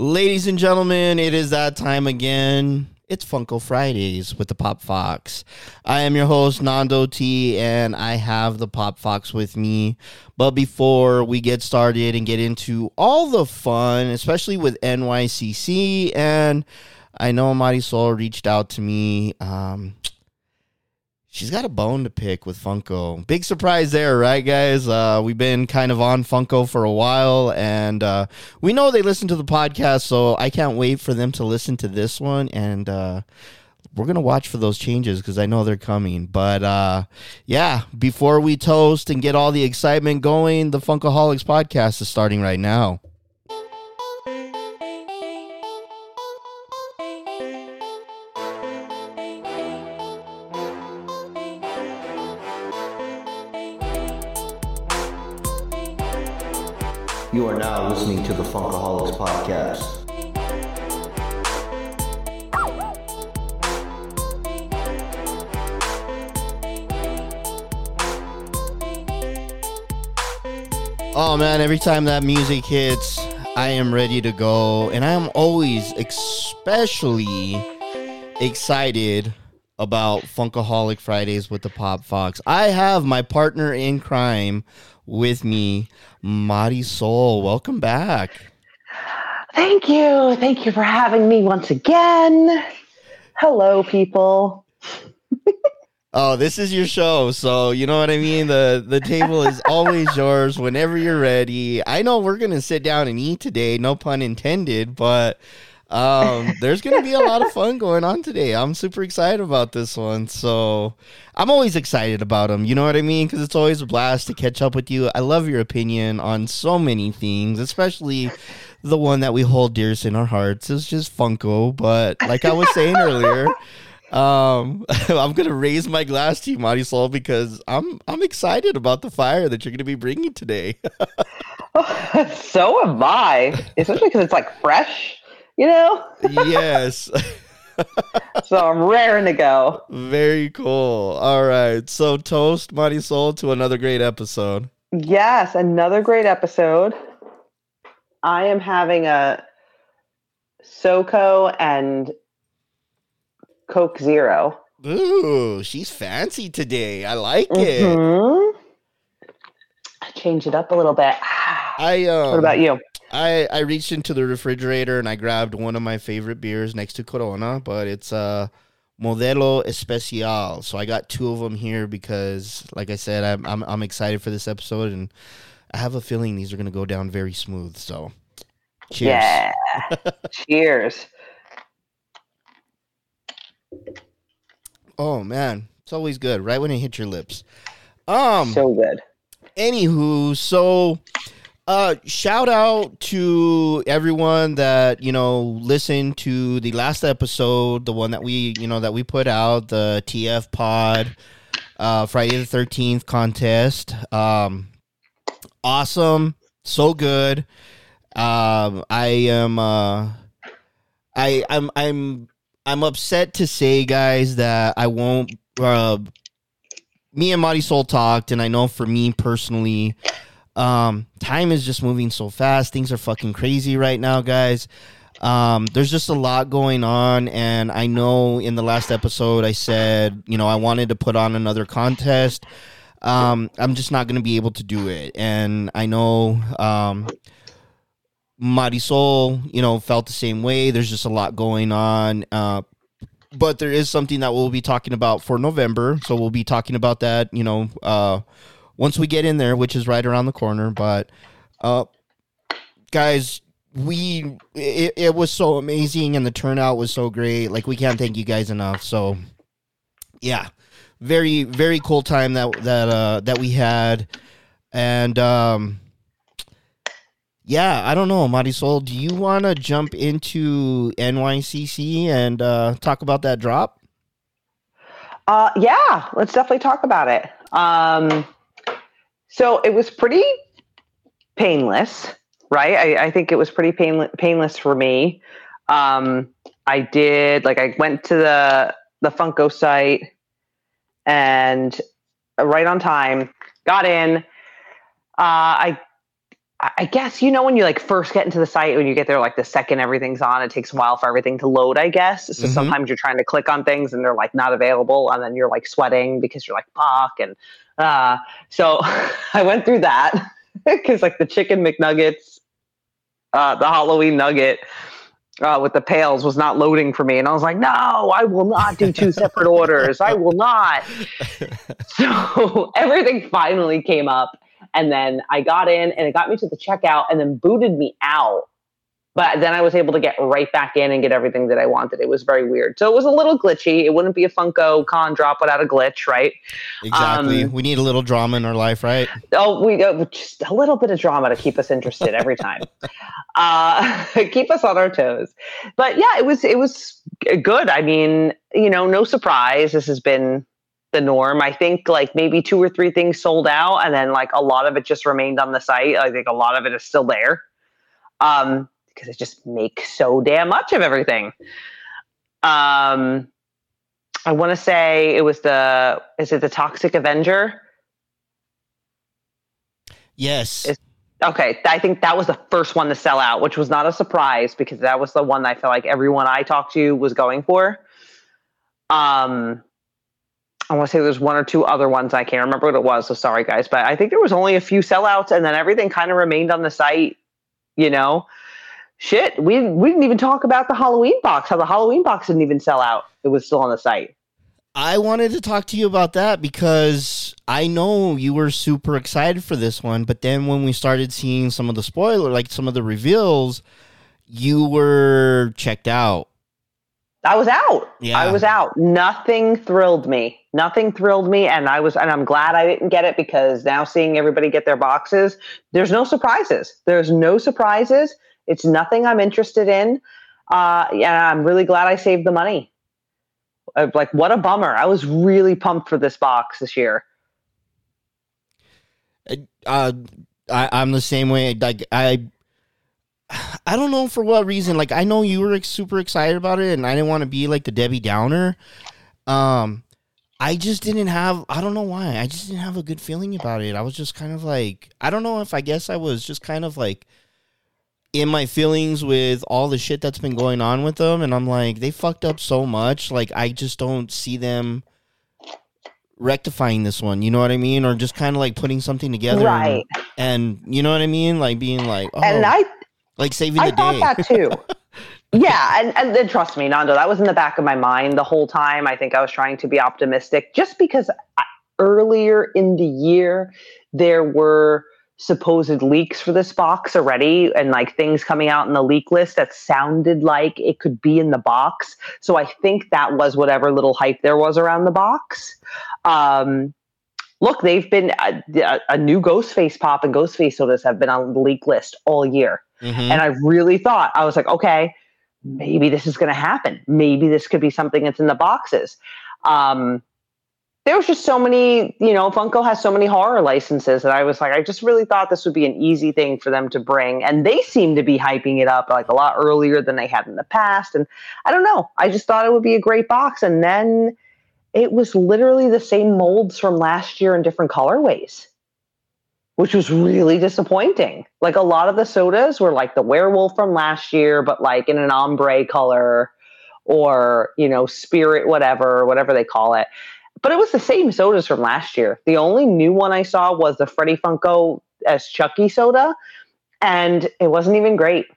Ladies and gentlemen, it is that time again. It's Funko Fridays with the Pop Foxx. I am your host, Nando T, and I have the Pop Foxx with me. But before we get started and get into all the fun, especially with NYCC, and I know Marisol reached out to me. Um, she's got a bone to pick with Funko. Big surprise there, right, guys? Uh, we've been kind of on Funko for a while, and uh, we know they listen to the podcast, so I can't wait for them to listen to this one. And uh, we're gonna watch for those changes because I know they're coming. But uh, yeah, before we toast and get all the excitement going, the Funkaholiks podcast is starting right now. Listening to the Funkaholiks Podcast. Oh man, every time that music hits, I am ready to go. And I am always especially excited about Funkaholik Fridays with the Pop Foxx. I have my partner in crime with me, Marisol. Welcome back. Thank you. Thank you for having me once again. Hello, people. Oh, this is your show, so you know what I mean. the The table is always yours whenever you're ready. I know we're gonna sit down and eat today, no pun intended, but um, there's gonna be a lot of fun going on today. I'm super excited about this one, so I'm always excited about them. You know what I mean? Because it's always a blast to catch up with you. I love your opinion on so many things, especially the one that we hold dearest in our hearts is just Funko. But like I was saying earlier. Um, I'm gonna raise my glass to you, Marisol, because I'm I'm excited about the fire that you're gonna be bringing today. so am I, especially because it's like fresh, you know. yes. so I'm raring to go. Very cool. All right, so toast, Marisol, to another great episode. Yes, another great episode. I am having a SoCo and Coke Zero. Ooh, she's fancy today. I like it. Mm-hmm. Change it up a little bit. I um, what about you? I I reached into the refrigerator and I grabbed one of my favorite beers next to Corona, but it's uh Modelo Especial. So I got two of them here because, like I said, I'm I'm, I'm excited for this episode and I have a feeling these are gonna go down very smooth. So, cheers. Yeah. Cheers. Oh man, it's always good, right when it hits your lips. Um. So good. Anywho, so uh shout out to everyone that, you know, listened to the last episode, the one that we, you know, that we put out, the TF pod uh Friday the 13th contest. Um awesome, so good. Um I am uh I I'm I'm I'm upset to say guys that I won't uh me and Marisol talked, and I know for me personally, um, time is just moving so fast. Things are fucking crazy right now, guys. Um, there's just a lot going on, and I know in the last episode I said, you know, I wanted to put on another contest. Um, I'm just not going to be able to do it, and I know, um, Marisol, you know, felt the same way. There's just a lot going on. Uh, but there is something that we'll be talking about for November. So we'll be talking about that, you know, uh, once we get in there, which is right around the corner. But, uh, guys, we it, it was so amazing and the turnout was so great. Like we can't thank you guys enough. So, yeah, very very cool time that that uh that we had, and um. Yeah, I don't know, Marisol. Do you want to jump into NYCC and uh, talk about that drop? Uh, yeah, let's definitely talk about it. Um, so it was pretty painless, right? I, I think it was pretty pain, painless for me. Um, I did like I went to the the Funko site and right on time, got in. Uh, I I guess you know when you like first get into the site when you get there like the second everything's on it takes a while for everything to load I guess. So Mhm. sometimes you're trying to click on things and they're like not available and then you're like sweating because you're like fuck and uh so I went through that because like the chicken McNuggets uh the Halloween nugget uh, with the pails was not loading for me and I was like no I will not do two separate orders. I will not. So everything finally came up and then I got in and it got me to the checkout and then booted me out. But then I was able to get right back in and get everything that I wanted. It was very weird. So it was a little glitchy. It wouldn't be a Funko con drop without a glitch, right? Exactly. Um, we need a little drama in our life, right? Oh, we uh, just a little bit of drama to keep us interested every time. uh, keep us on our toes. But yeah, it was it was good. I mean, you know, no surprise. This has been the norm. I think like maybe two or three things sold out, and then like a lot of it just remained on the site. I think a lot of it is still there. Um, because it just makes so damn much of everything. Um, I want to say it was the is it the Toxic Avenger? Yes. It's- Okay, I think that was the first one to sell out, which was not a surprise because that was the one I felt like everyone I talked to was going for. Um, I want to say there's one or two other ones I can't remember what it was, so sorry guys, but I think there was only a few sellouts, and then everything kind of remained on the site. You know, shit, we we didn't even talk about the Halloween box. How the Halloween box didn't even sell out; it was still on the site. I wanted to talk to you about that because I know you were super excited for this one, but then when we started seeing some of the spoiler, like some of the reveals, you were checked out. I was out. Yeah. I was out. Nothing thrilled me. Nothing thrilled me, and I was, and I'm glad I didn't get it because now seeing everybody get their boxes, there's no surprises. There's no surprises. It's nothing I'm interested in. Uh, yeah, I'm really glad I saved the money. Uh, like, what a bummer! I was really pumped for this box this year. uh I, I'm the same way. Like I I don't know for what reason. Like I know you were super excited about it and I didn't want to be like the Debbie Downer. Um I just didn't have I don't know why. I just didn't have a good feeling about it. I was just kind of like I don't know if I guess I was just kind of like in my feelings with all the shit that's been going on with them and I'm like they fucked up so much like I just don't see them rectifying this one, you know what I mean? Or just kind of like putting something together and- Right. and you know what I mean, like being like, oh, and I like saving I the thought that too. yeah, and, and then trust me, Nando, that was in the back of my mind the whole time. I think I was trying to be optimistic just because I, earlier in the year there were supposed leaks for this box already and like things coming out in the leak list that sounded like it could be in the box. So I think that was whatever little hype there was around the box. Um, look, they've been a, a, a new Ghostface pop and Ghostface sodas have been on the leak list all year. Mhm. And I really thought, I was like, okay, maybe this is going to happen. Maybe this could be something that's in the boxes. Um, there was just so many, you know, Funko has so many horror licenses that I was like, I just really thought this would be an easy thing for them to bring. And they seem to be hyping it up like a lot earlier than they had in the past. And I don't know. I just thought it would be a great box. And then it was literally the same molds from last year in different colorways which was really disappointing. Like a lot of the sodas were like the werewolf from last year, but like in an ombre color or, you know, spirit, whatever, whatever they call it. But it was the same sodas from last year. The only new one I saw was the Freddy Funko as Chucky soda, and it wasn't even great.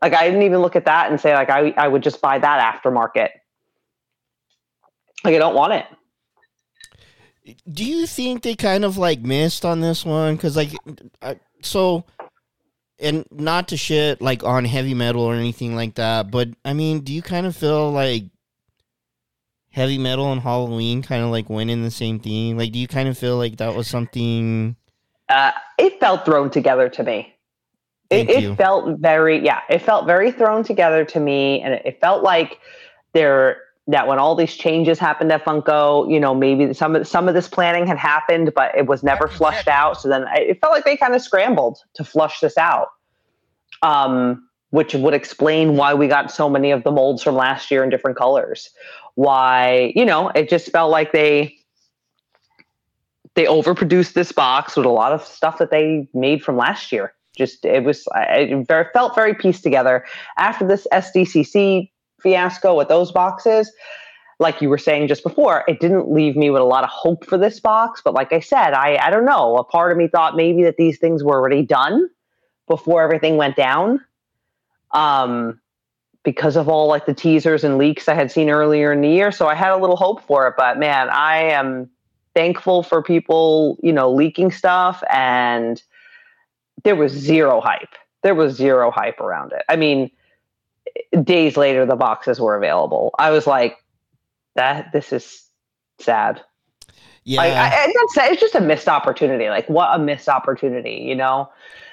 Like I didn't even look at that and say like I I would just buy that aftermarket. Like I don't want it. Do you think they kind of like missed on this one? Because like, I, so, and not to shit like on heavy metal or anything like that, but I mean, do you kind of feel like heavy metal and Halloween kind of like went in the same theme? Like, do you kind of feel like that was something? uh, it felt thrown together to me. It, it felt very, yeah, it felt very thrown together to me, and it, it felt like there that when all these changes happened at Funko, you know, maybe some of some of this planning had happened, but it was never flushed out. So then I- it felt like they kind of scrambled to flush this out, um, which would explain why we got so many of the molds from last year in different colors. Why, you know, it just felt like they they overproduced this box with a lot of stuff that they made from last year. Just it was it very, felt very pieced together after this SDCC fiasco with those boxes. Like you were saying just before, it didn't leave me with a lot of hope for this box. But like I said, I I don't know. A part of me thought maybe that these things were already done before everything went down. Um, because of all like the teasers and leaks I had seen earlier in the year. So I had a little hope for it. But man, I am thankful for people, you know, leaking stuff and there was zero hype. There was zero hype around it. I mean, days later the boxes were available. I was like, that this is sad. Yeah, I, I, that's. It's just a missed opportunity. Like, what a missed opportunity, you know?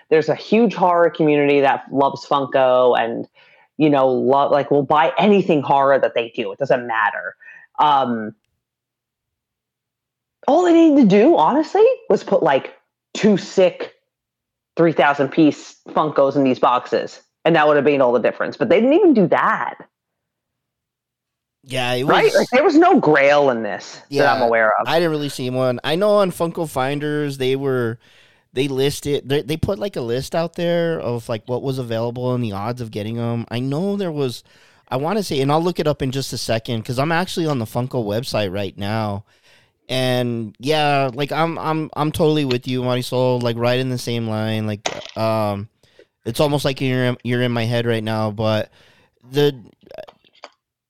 There's a huge horror community that loves Funko and, you know, love like will buy anything horror that they do. It doesn't matter. Um, all they needed to do, honestly, was put like two sick 3,000 piece Funkos in these boxes. And that would have made all the difference. But they didn't even do that. yeah, it was, Right? Like there was no grail in this that Yeah, I'm aware of. I didn't really see one. I know on Funko Finders they were they listed they, they put like a list out there of like what was available and the odds of getting them. I know there was I want to say and I'll look it up in just a second cuz I'm actually on the Funko website right now. And yeah, like I'm I'm I'm totally with you, Marisol, like right in the same line. Like um it's almost like you're you're in my head right now, but the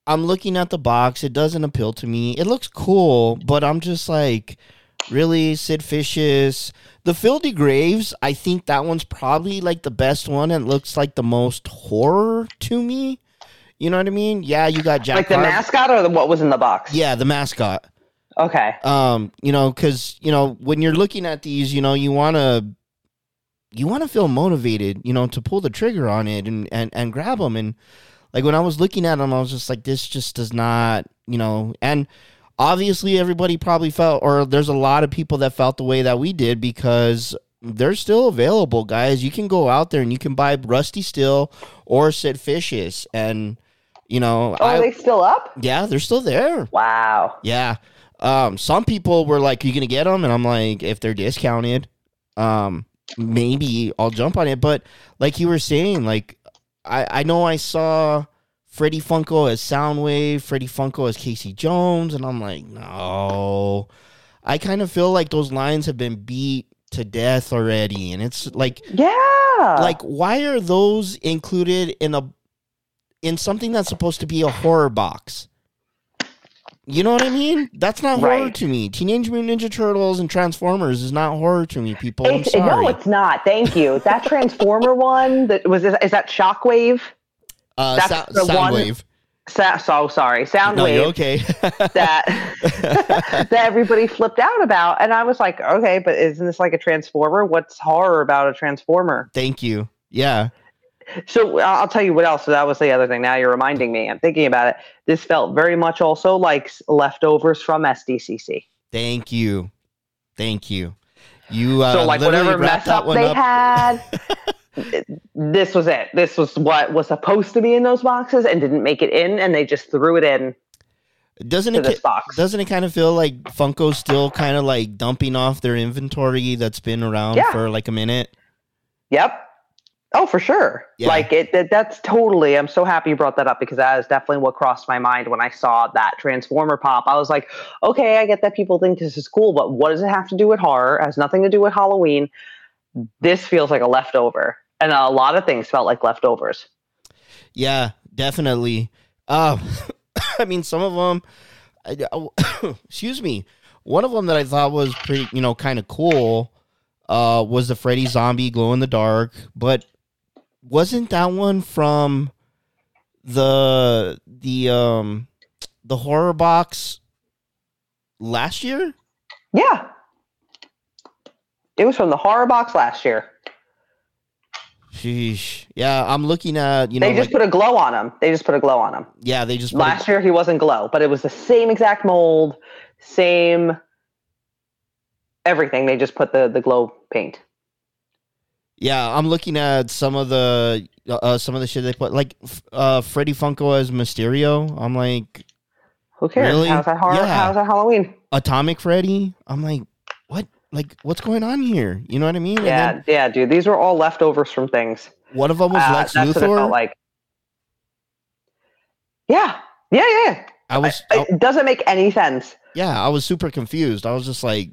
I'm looking at the box. It doesn't appeal to me. It looks cool, but I'm just like, really, Sid Vicious. The Filthy Graves, I think that one's probably like the best one and looks like the most horror to me. You know what I mean? Yeah, you got Jack. like the Harv- mascot or the, what was in the box? Yeah, the mascot. Okay. Um, you know, because you know when you're looking at these, you know, you want to, you want to feel motivated, you know, to pull the trigger on it and and and grab them. And like when I was looking at them, I was just like, this just does not, you know, and obviously everybody probably felt, or there's a lot of people that felt the way that we did because they're still available, guys. You can go out there and you can buy Rusty Still or Sid Fishes, and you know, Oh, I, are they still up? yeah, they're still there. Wow. Yeah. Um, some people were like, "You gonna get them?" And I'm like, "If they're discounted, um, maybe I'll jump on it." But like you were saying, like I I know I saw Freddy Funko as Soundwave, Freddy Funko as Casey Jones, and I'm like, no. I kind of feel like those lines have been beat to death already, and it's like Yeah. like why are those included in a in something that's supposed to be a horror box you know what i mean that's not horror to me teenage mutant ninja turtles and transformers is not horror to me people i'm It's- no, it's not. Thank you. That Transformer one that was is that Shockwave? uh that's Sou- the one- soundwave Sa- so sorry, Soundwave. no you're okay that that everybody flipped out about, and I was like, okay, but isn't this like a Transformer? What's horror about a Transformer? thank you yeah So I'll tell you what else. So that was the other thing. Now you're reminding me. I'm thinking about it. This felt very much also like leftovers from SDCC. thank you thank you you uh so like whatever mess up they up. had, this was it. This was what was supposed to be in those boxes and didn't make it in, and they just threw it in doesn't it box. doesn't it kind of feel like funko's still kind of like dumping off their inventory that's been around Yeah. for like a minute Yep. Oh, for sure. Yeah. Like it, that, that's totally. I'm so happy you brought that up because that is definitely what crossed my mind when I saw that Transformer pop. I was like, okay, I get that people think this is cool, but what does it have to do with horror? It has nothing to do with Halloween. This feels like a leftover, and a lot of things felt like leftovers. Yeah, definitely. Um, I mean, some of them. I, I- excuse me. One of them that I thought was pretty, you know, kind of cool, uh, was the Freddy Zombie glow in the dark. But wasn't that one from the the um the horror box last year? Yeah. It was from the horror box last year. Sheesh. Yeah, I'm looking at you know, they just like- put a glow on him. They just put a glow on him. yeah, they just put a- Last year he wasn't glow, but it was the same exact mold, same everything. They just put the the glow paint. Yeah, I'm looking at some of the uh, some of the shit they put, like uh, Freddy Funko as Mysterio. I'm like Who cares? Really? How's that horror? Yeah. How's that Halloween? Atomic Freddy. I'm like, what? like what's going on here? You know what I mean? Yeah, then yeah, dude. These were all leftovers from things. one of them was Uh, Lex that's what it Luthor. felt like. Yeah, yeah, yeah. I was, I- I- It doesn't make any sense. yeah, I was super confused. I was just like,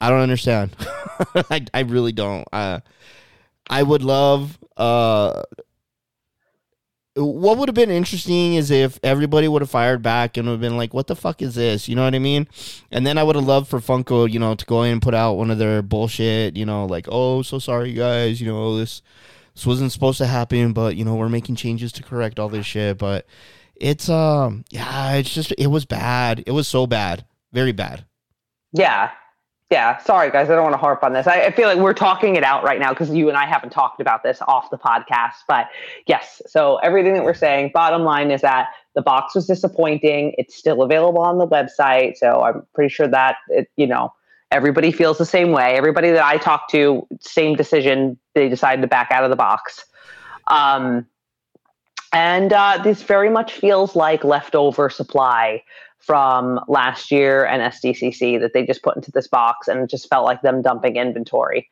I don't understand. I, I really don't. Uh, I would love. Uh, what would have been interesting is if everybody would have fired back and would have been like, "What the fuck is this?" You know what I mean? And then I would have loved for Funko, you know, to go in and put out one of their bullshit, you know, like, "Oh, so sorry, guys. You know this." This wasn't supposed to happen, but you know we're making changes to correct all this shit. But it's um yeah, it's just it was bad. It was so bad, very bad. Yeah. Yeah. Sorry, guys. I don't want to harp on this. I, I feel like we're talking it out right now because you and I haven't talked about this off the podcast. But yes, so everything that we're saying, bottom line is that the box was disappointing. It's still available on the website. So I'm pretty sure that, it, you know, everybody feels the same way. Everybody that I talked to, same decision. They decided to back out of the box. Um, and uh, this very much feels like leftover supply from last year and SDCC that they just put into this box, and it just felt like them dumping inventory.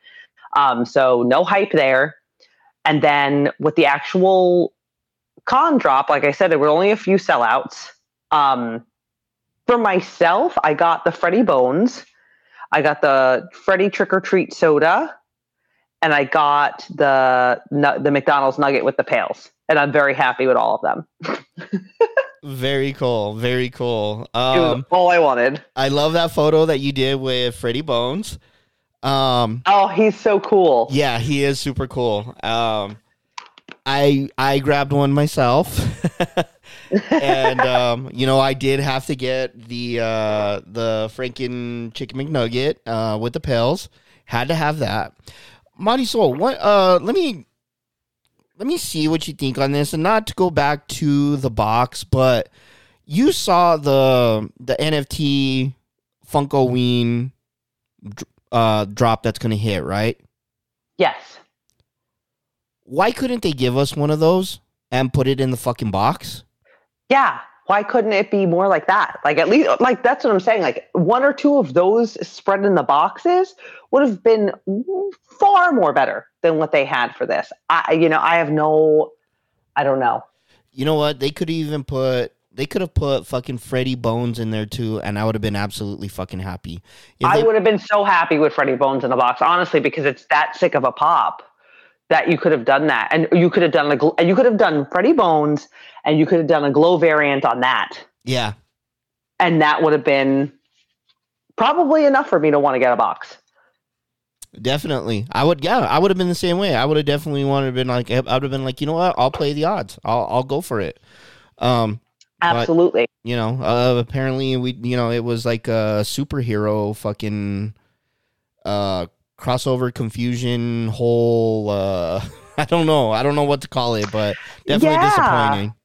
Um, so no hype there. And then with the actual con drop, like I said, there were only a few sellouts. Um, for myself, I got the Freddy Bones, I got the Freddy Trick or Treat soda, and I got the the McDonald's nugget with the pails. And I'm very happy with all of them. Very cool, very cool. It was Um, all I wanted. I love that photo that you did with Freddy Bones. Um, Oh, he's so cool. yeah, he is super cool. Um, I I grabbed one myself, and um, you know I did have to get the uh, the Franken chicken McNugget uh, with the pills. Had to have that. Marisol, what? Uh, let me let me see what you think on this, and not to go back to the box, but you saw the the NFT Funko Ween uh, drop that's going to hit, right? Yes. Why couldn't they give us one of those and put it in the fucking box? Yeah. Why couldn't it be more like that? Like at least like that's what I'm saying. Like one or two of those spread in the boxes would have been far more better than what they had for this. I you know, I have no I don't know. You know what? They could even put they could have put fucking Freddy Bones in there too, and I would have been absolutely fucking happy. If I they- would have been so happy with Freddy Bones in the box, honestly, because it's that sick of a pop that you could have done that, and you could have done a you could have done Freddy Bones, and you could have done a glow variant on that, yeah, and that would have been probably enough for me to want to get a box. definitely. I would. Yeah, I would have been the same way. I would have definitely wanted to been like. I would have been like, you know what? I'll play the odds. I'll I'll go for it. Um, But- Absolutely. you know, uh, apparently we, you know, it was like a superhero fucking uh crossover confusion whole. uh I don't know. I don't know what to call it, but definitely Yeah. disappointing.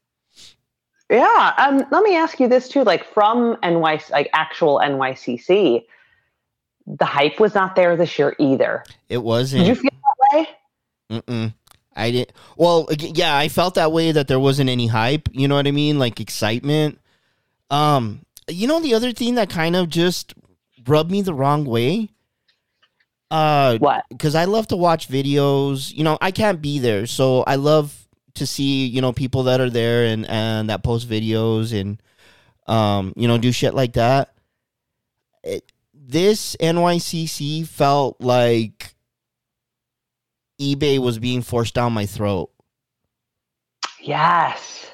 Yeah. Um, let me ask you this too. Like from NY, like actual NYCC, the hype was not there this year either. It wasn't. you feel that way? Mm-mm. I didn't. Well, yeah, I felt that way that there wasn't any hype. You know what I mean? Like excitement. Um, you know the other thing that kind of just rubbed me the wrong way. Uh, What? because I love to watch videos. You know, I can't be there, so I love to see you know people that are there and and that post videos and um you know do shit like that. It, this NYCC felt like eBay was being forced down my throat. Yes.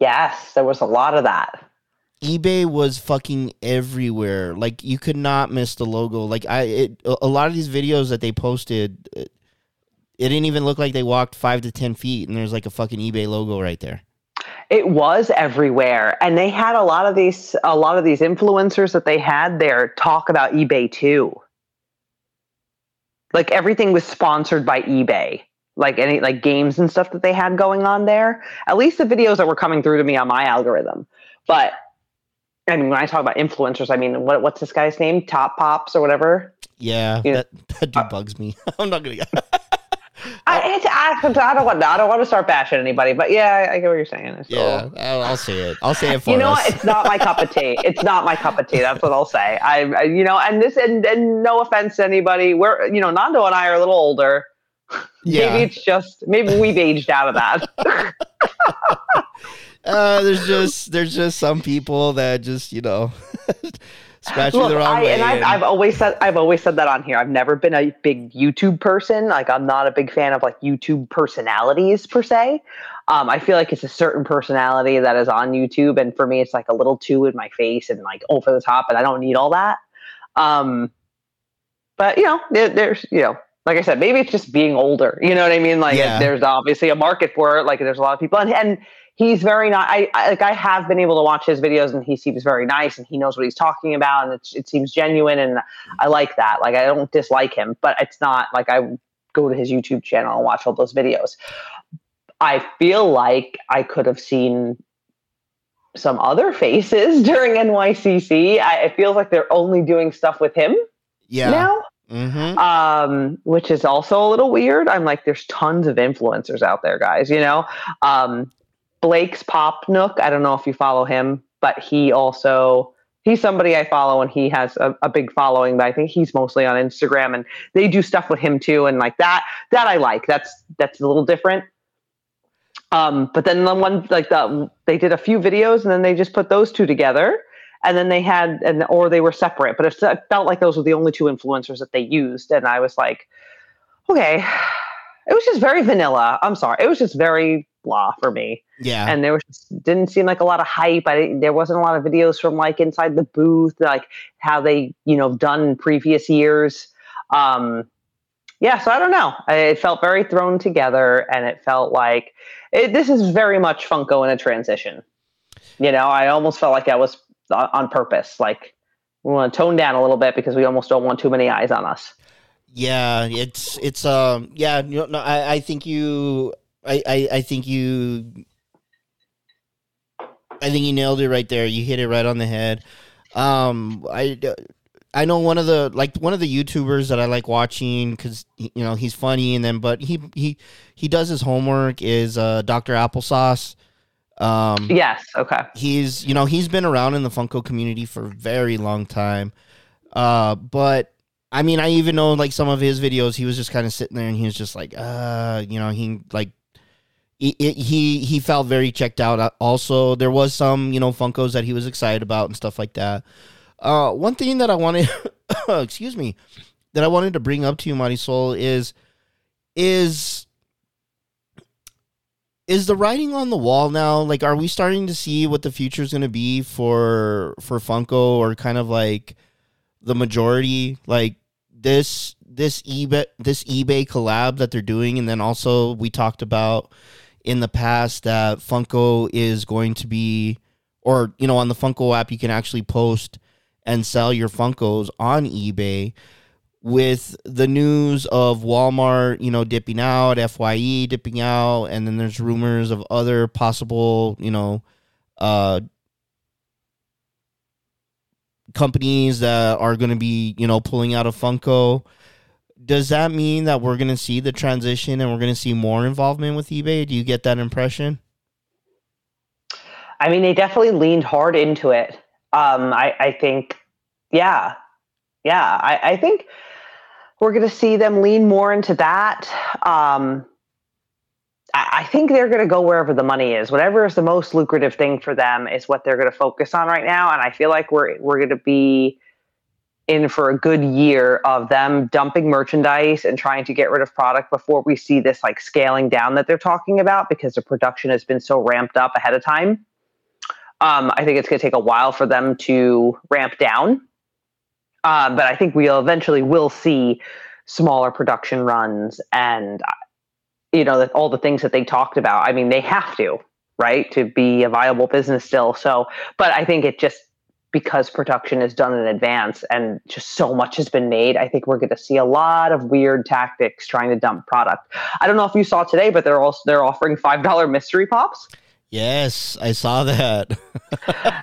Yes. There was a lot of that. eBay was fucking everywhere. Like you could not miss the logo. Like I, it, a lot of these videos that they posted, it, it didn't even look like they walked five to ten feet, and there's like a fucking eBay logo right there. It was everywhere, and they had a lot of these a lot of these influencers that they had there talk about eBay too. Like everything was sponsored by eBay. Like any like games and stuff that they had going on there. At least the videos that were coming through to me on my algorithm. But I mean, when I talk about influencers, I mean, what what's this guy's name? Top Pops or whatever. Yeah, Yeah. that that dude bugs me. I'm not gonna. I, it's, I, I don't want. To I don't want to start bashing anybody, but yeah, I, I get what you're saying. It's Yeah, I'll, I'll say it. I'll say it for you know us. what? It's not my cup of tea. It's not my cup of tea. That's what I'll say. I, I you know, and this, and, and no offense to anybody, we're, you know, Nando and I are a little older. yeah. Maybe it's just, maybe we've aged out of that. uh, there's just there's just some people that just you know scratch you Look, the wrong I, way. and I've, and- I've always said I've always said that on here. I've never been a big YouTube person. Like I'm not a big fan of like YouTube personalities per se. Um, I feel like it's a certain personality that is on YouTube, and for me, it's like a little too in my face and like over the top, and I don't need all that. Um, but you know, there, there's you know, like I said, maybe it's just being older. You know what I mean? Like Yeah. there's obviously a market for it. Like there's a lot of people, and, and he's very not. I, I like I have been able to watch his videos, and he seems very nice, and he knows what he's talking about, and it's, it seems genuine, and I like that. Like I don't dislike him, but it's not like I go to his YouTube channel and watch all those videos. I feel like I could have seen some other faces during NYCC. I, it feels like they're only doing stuff with him yeah. now hmm um, which is also a little weird. I'm like, there's tons of influencers out there, guys. You know, um, Blake's Pop Nook. I don't know if you follow him, but he also he's somebody I follow, and he has a, a big following. But I think he's mostly on Instagram, and they do stuff with him too, and like that. That I like. That's that's a little different. Um, but then the one like the they did a few videos, and then they just put those two together and then they had and or they were separate but it felt like those were the only two influencers that they used and i was like okay it was just very vanilla i'm sorry it was just very blah for me Yeah. and there was just, didn't seem like a lot of hype. I, there wasn't a lot of videos from like inside the booth like how they you know done previous years. Um yeah so i don't know. It felt very thrown together and it felt like it, this is very much funko in a transition. You know i almost felt like that was on on purpose. Like we want to tone down a little bit because we almost don't want too many eyes on us. Yeah, it's it's um yeah know, no I I think you I I, I think you I think you nailed it right there. You hit it right on the head. Um I I know one of the like one of the YouTubers that I like watching cuz you know he's funny and then but he he he does his homework is uh Dr. Applesauce. Um yes okay he's you know he's been around in the funko community for a very long time uh but i mean i even know like some of his videos he was just kind of sitting there and he was just like uh you know he like he he he felt very checked out. Uh, also there was some you know funkos that he was excited about and stuff like that. Uh one thing that i wanted excuse me that i wanted to bring up to you marisol is is is the writing on the wall now like are we starting to see what the future is going to be for for funko or kind of like the majority? Like this this ebay this ebay collab that they're doing and then also we talked about in the past that funko is going to be or you know on the funko app you can actually post and sell your funkos on ebay with the news of Walmart, you know, dipping out, FYE dipping out, and then there's rumors of other possible, you know, uh, companies that are going to be, you know, pulling out of Funko. Does that mean that we're going to see the transition and we're going to see more involvement with eBay? Do you get that impression? I mean, they definitely leaned hard into it. Um, I, I think, yeah, yeah, I, I think we're going to see them lean more into that. Um, I, I think they're going to go wherever the money is. Whatever is the most lucrative thing for them is what they're going to focus on right now. And I feel like we're we're going to be in for a good year of them dumping merchandise and trying to get rid of product before we see this like scaling down that they're talking about because the production has been so ramped up ahead of time. Um, I think it's going to take a while for them to ramp down. Um, but I think we'll eventually will see smaller production runs and uh, you know that all the things that they talked about. I mean, they have to right to be a viable business still. So, but I think it just because production is done in advance and just so much has been made, I think we're going to see a lot of weird tactics trying to dump product. I don't know if you saw today, but they're also they're offering five dollar mystery pops. Yes, I saw that.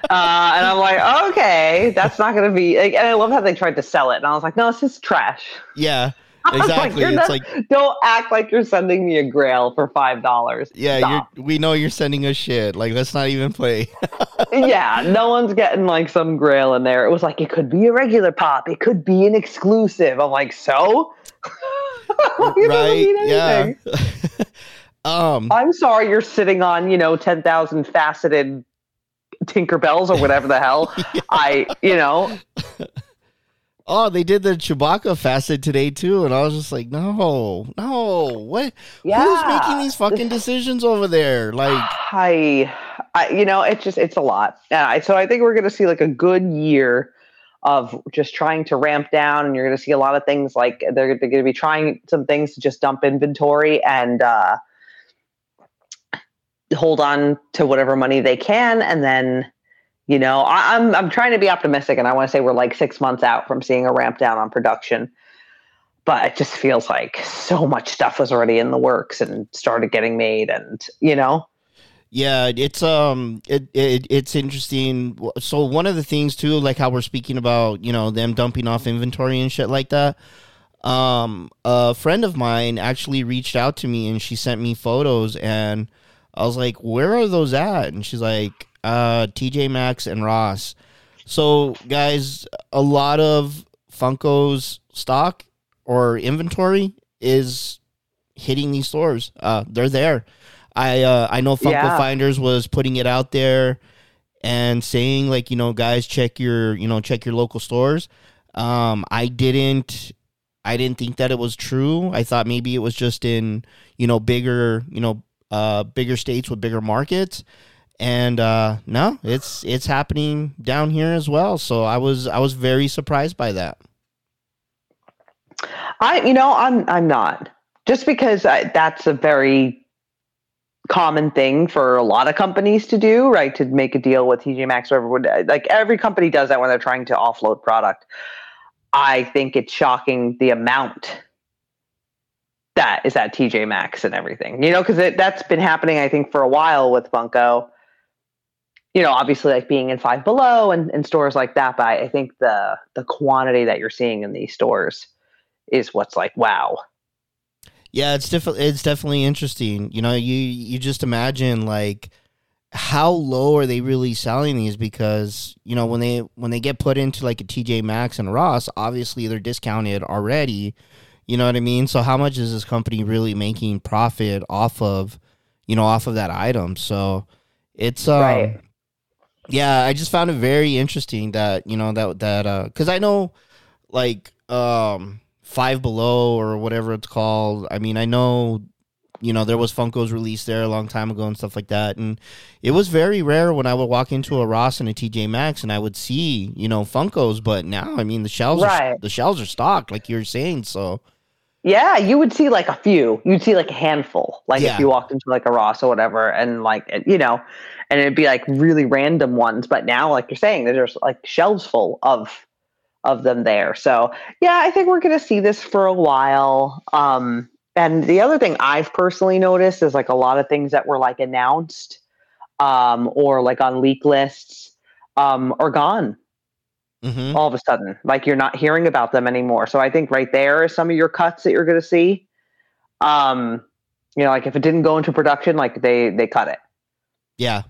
Uh, and I'm like, okay, that's not going to be. Like, and I love how they tried to sell it, and I was like, no, this is trash. yeah. exactly. you're it's not- like Don't act like you're sending me a grail for five dollars. yeah, you're, we know you're sending us shit. Like let's not even play. yeah, no one's getting like some grail in there. It was like it could be a regular pop, it could be an exclusive. I'm like, so right? mean Yeah. anything. um. I'm sorry you're sitting on, you know, ten thousand faceted Tinkerbells or whatever the hell. I, you know, Oh, they did the Chewbacca facet today too, and I was just like, no, no, what? yeah. Who's making these fucking decisions over there? Like, I, I, you know, it's just it's a lot. Uh, so I think we're going to see like a good year of just trying to ramp down, and you're going to see a lot of things like they're, they're going to be trying some things to just dump inventory and uh, hold on to whatever money they can, and then. You know, I, I'm I'm trying to be optimistic, and I want to say we're like six months out from seeing a ramp down on production, but it just feels like so much stuff was already in the works and started getting made, and you know, Yeah, it's um, it, it it's interesting. So one of the things too, like how we're speaking about, you know, them dumping off inventory and shit like that. Um, a friend of mine actually reached out to me and she sent me photos, and I was like, "Where are those at?" And she's like, "Uh, TJ Maxx and Ross." So guys, a lot of Funko's stock or inventory is hitting these stores. Uh, they're there. I uh, I know Funko Yeah. Finders was putting it out there and saying like you know guys check your you know check your local stores. Um, I didn't I didn't think that it was true. I thought maybe it was just in you know bigger you know uh bigger states with bigger markets. And uh no, it's it's happening down here as well. So I was I was very surprised by that. I, you know, I'm I'm not just because I, that's a very common thing for a lot of companies to do, right? To make a deal with TJ Maxx or everyone, like every company does that when they're trying to offload product. I think it's shocking the amount that is at TJ Maxx and everything, you know, because that's been happening, I think, for a while with Funko. You know, obviously, like being in Five Below and, and stores like that, but I, think the the quantity that you're seeing in these stores is what's like wow. Yeah, it's definitely it's definitely interesting. You know, you you just imagine like how low are they really selling these because you know when they when they get put into like a TJ Maxx and Ross, obviously they're discounted already. You know what I mean? So how much is this company really making profit off of, you know, off of that item? So it's um Right. Yeah, I just found it very interesting that, you know, that that uh cuz I know like um Five Below or whatever it's called. I mean, I know you know there was Funkos release there a long time ago and stuff like that, and it was very rare when I would walk into a Ross and a TJ Maxx and I would see you know Funkos. But now, I mean, the shelves are, Right. the shelves are stocked, like you're saying. So Yeah, you would see like a few. You'd see like a handful, like Yeah. if you walked into like a Ross or whatever, and like you know, and it'd be like really random ones. But now, like you're saying, there's like shelves full of of them there. So yeah, I think we're gonna see this for a while. Um, and the other thing I've personally noticed is like a lot of things that were like announced, um, or like on leak lists, um, are gone mhm. all of a sudden. Like you're not hearing about them anymore. So I think right there is some of your cuts that you're going to see. Um, you know, like if it didn't go into production, like they they cut it. yeah,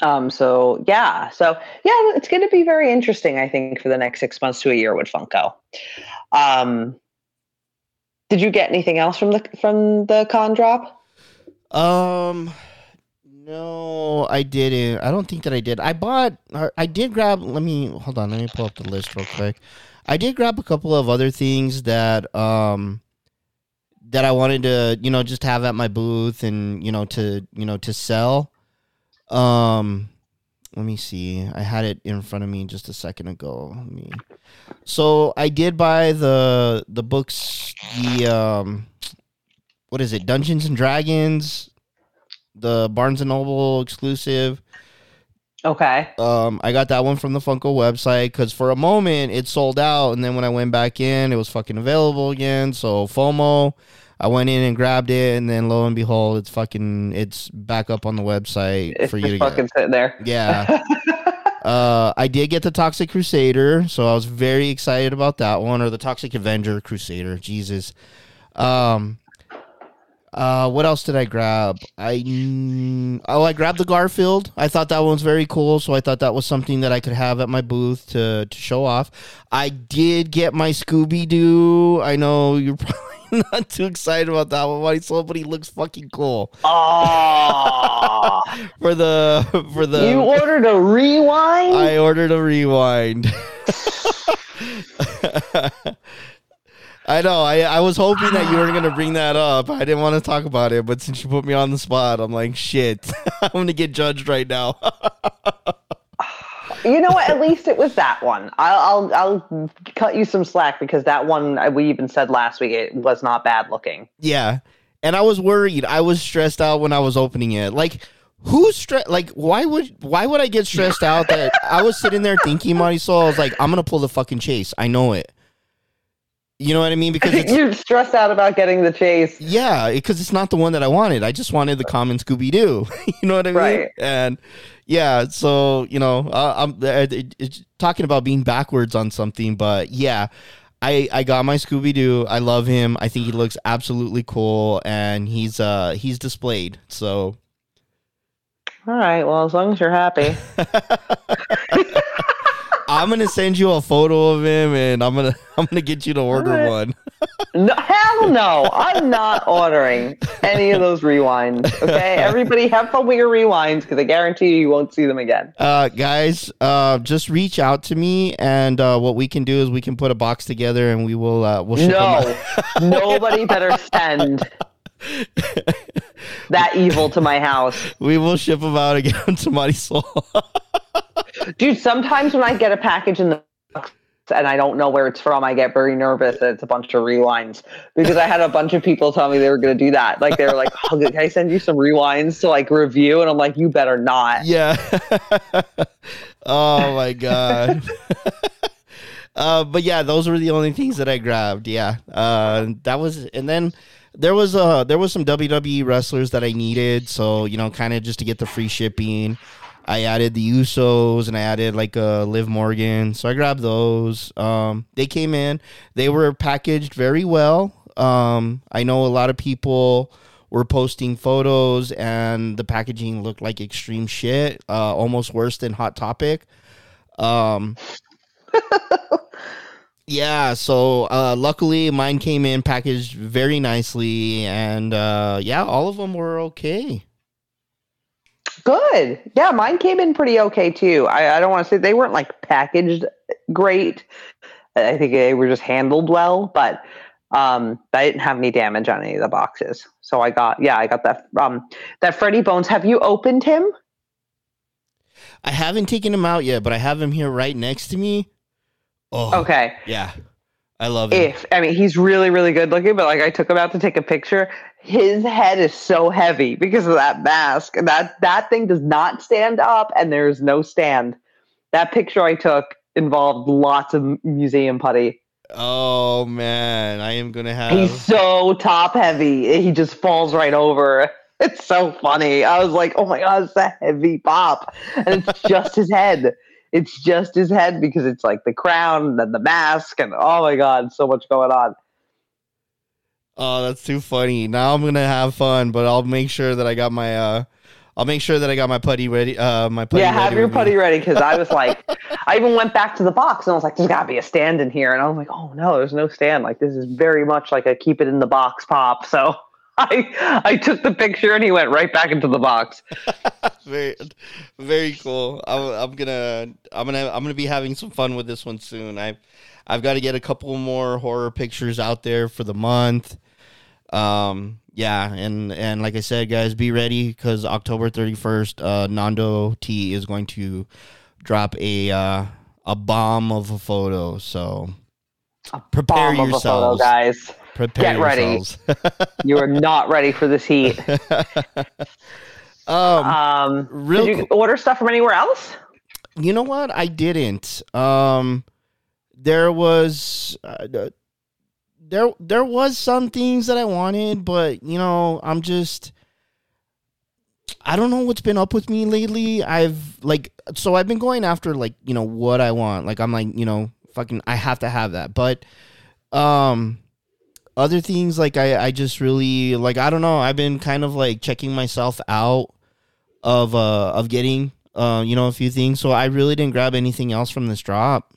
Um, so yeah, so yeah, it's going to be very interesting. I think for the next six months to a year with Funko. Um, did you get anything else from the from the con drop? Um, no, I didn't. I don't think that I did. I bought. I did grab. Let me hold on. Let me pull up the list real quick. I did grab a couple of other things that um that I wanted to you know just have at my booth and you know to you know to sell. Um, let me see. I had it in front of me just a second ago. Let me. So I did buy the the books. The um, what is it? Dungeons and Dragons the Barnes and Noble exclusive. Okay. Um, I got that one from the Funko website because for a moment it sold out, and then when I went back in, it was fucking available again. So FOMO, I went in and grabbed it, and then lo and behold, it's fucking it's back up on the website It's for you to fucking get. sitting there. Yeah, Uh, I did get the Toxic Crusader, so I was very excited about that one, or the Toxic Avenger Crusader. Jesus. Um, uh, what else did I grab? I mm, oh, I grabbed the Garfield. I thought that one was very cool, so I thought that was something that I could have at my booth to to show off. I did get my Scooby Doo. I know you're probably not too excited about that one, But my soul, but he looks fucking cool Oh, for the for the. you ordered a rewind? I ordered a rewind. I know. I, I was hoping that you weren't going to bring that up. I didn't want to talk about it, but since you put me on the spot, I'm like, shit. I'm going to get judged right now. You know what? At least it was that one. I'll, I'll I'll cut you some slack because that one we even said last week it was not bad looking. yeah. And I was worried. I was stressed out when I was opening it. Like, who's stressed? Like, why would why would I get stressed out that I was sitting there thinking, Soul, I was like, I'm to pull the fucking chase. I know it. You know what I mean? Because it's, You're stressed out about getting the chase. Yeah, because it's not the one that I wanted. I just wanted the common Scooby Doo. you know what I mean? Right. And yeah, so you know, uh, I'm uh, talking about being backwards on something, but yeah, I I got my Scooby Doo. I love him. I think he looks absolutely cool, and he's uh he's displayed. So All right. Well, as long as you're happy. I'm gonna send you a photo of him, and I'm gonna I'm gonna get you to order Alright. one. No, hell no. I'm not ordering any of those rewinds. Okay. Everybody have fun with your rewinds because I guarantee you, you won't see them again. Uh, guys, uh, just reach out to me, and uh, what we can do is we can put a box together, and we will uh, we'll ship them. No, nobody better send that evil to my house. We will ship them out again to Marisol. Dude, sometimes when I get a package in the box and I don't know where it's from, I get very nervous that it's a bunch of rewinds because I had a bunch of people tell me they were going to do that. Like they were like, oh, "Can I send you some rewinds to like review?" And I'm like, "You better not." yeah. oh my god. uh, but yeah, those were the only things that I grabbed. Yeah. Uh, that was, and then there was uh there was some WWE wrestlers that I needed, so you know, kind of just to get the free shipping. I added the Usos and I added like uh, Liv Morgan, so I grabbed those. Um, they came in, they were packaged very well. Um, I know a lot of people were posting photos and the packaging looked like extreme shit, uh, almost worse than Hot Topic. Um, yeah, so uh, luckily mine came in packaged very nicely, and uh, yeah, all of them were okay. Good. Yeah, mine came in pretty okay too. I, I don't want to say they weren't like packaged great. I think they were just handled well, but um, I didn't have any damage on any of the boxes. So I got yeah, I got that um that Freddy Bones. Have you opened him? I haven't taken him out yet, but I have him here right next to me. Oh, Okay. yeah, I love it. If I mean he's really really good looking, but like I took him out to take a picture. His head is so heavy because of that mask. That that thing does not stand up, and there is no stand. That picture I took involved lots of museum putty. Oh man, I am gonna have. He's so top heavy. He just falls right over. It's so funny. I was like, oh my god, it's a heavy pop. And it's just his head. It's just his head because it's like the crown and then the mask and oh my god, so much going on. Oh, that's too funny. Now I'm gonna have fun, but I'll make sure that I got my. uh I'll make sure that I got my putty ready. Uh, my putty. yeah, have ready your with me. putty ready because I was like, I even went back to the box and I was like, there's got to be a stand in here. And I was like, oh no, there's no stand. Like this is very much like a keep it in the box pop. So I I took the picture and he went right back into the box. very, very cool. I'm, I'm gonna, I'm gonna, I'm gonna be having some fun with this one soon. I've, I've got to get a couple more horror pictures out there for the month. Um, yeah, and and like I said, guys, be ready because October 31st, uh, Nando T is going to drop a uh, a bomb of a photo. So prepare Bomb of a photo, yourselves, guys. prepare Get ready. yourselves. You are not ready for this heat. um, Um, real did you order stuff from anywhere else? You know what? I didn't. Um, there was uh, there there was some things that I wanted, but you know, I'm just I don't know what's been up with me lately. I've like so I've been going after like, you know, what I want. Like I'm like, you know, fucking I have to have that. But um other things like I I just really like I don't know, I've been kind of like checking myself out of uh of getting uh you know a few things. So I really didn't grab anything else from this drop.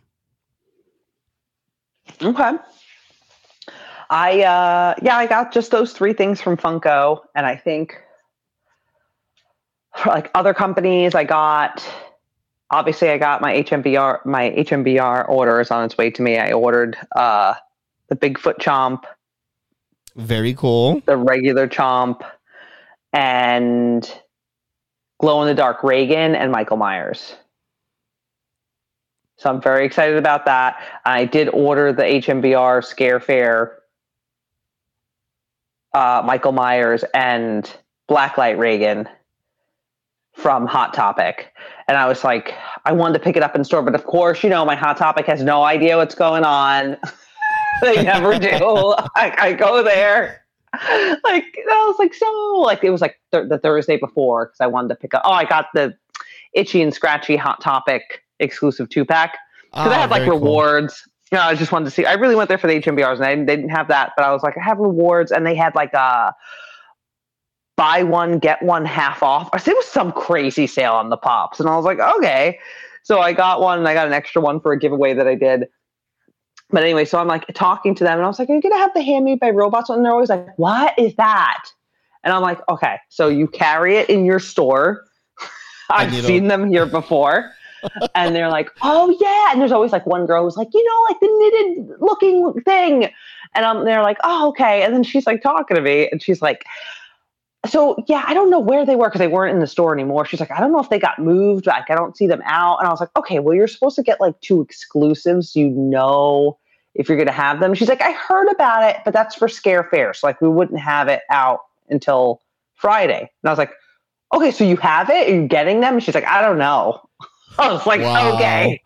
Okay. I uh yeah, I got just those three things from Funko, and I think for like other companies, I got obviously I got my HMBR my HMBR order is on its way to me. I ordered uh the Bigfoot Chomp, Very cool. the regular Chomp, and glow in the dark Regan and Michael Myers. So I'm very excited about that. I did order the HMBR Scare Fair, uh, Michael Myers and Blacklight Regan from Hot Topic. And I was like, I wanted to pick it up in store, but of course, you know, my Hot Topic has no idea what's going on. they never do. I, I go there. Like I was like so like it was like th- the Thursday before because I wanted to pick up. Oh, I got the itchy and scratchy Hot Topic exclusive two pack because I Ah, had like rewards. cool. You know, I just wanted to see. I really went there for the HMBRs, and I, they didn't have that. But I was like, I have rewards, and they had like a buy one get one half off. Or It was some crazy sale on the pops, and I was like, okay. So I got one, and I got an extra one for a giveaway that I did. But anyway, so I'm like talking to them, and I was like, "Are you gonna have the handmade by robots?" And they're always like, "What is that?" And I'm like, "Okay, so you carry it in your store." I've seen them here before. And they're like, "Oh yeah!" And there's always like one girl who's like, "You know, like the knitted looking thing," and um, they're like, "Oh okay." And then she's like talking to me, and she's like, "So yeah, I don't know where they were because they weren't in the store anymore." She's like, "I don't know if they got moved. Like, I don't see them out." And I was like, "Okay, well, you're supposed to get like two exclusives. You know." If you're going to have them, she's like, I heard about it, but that's for scare fair. So, like, we wouldn't have it out until Friday. And I was like, okay, so you have it? Are you getting them? And she's like, I don't know. I was like, Wow. okay.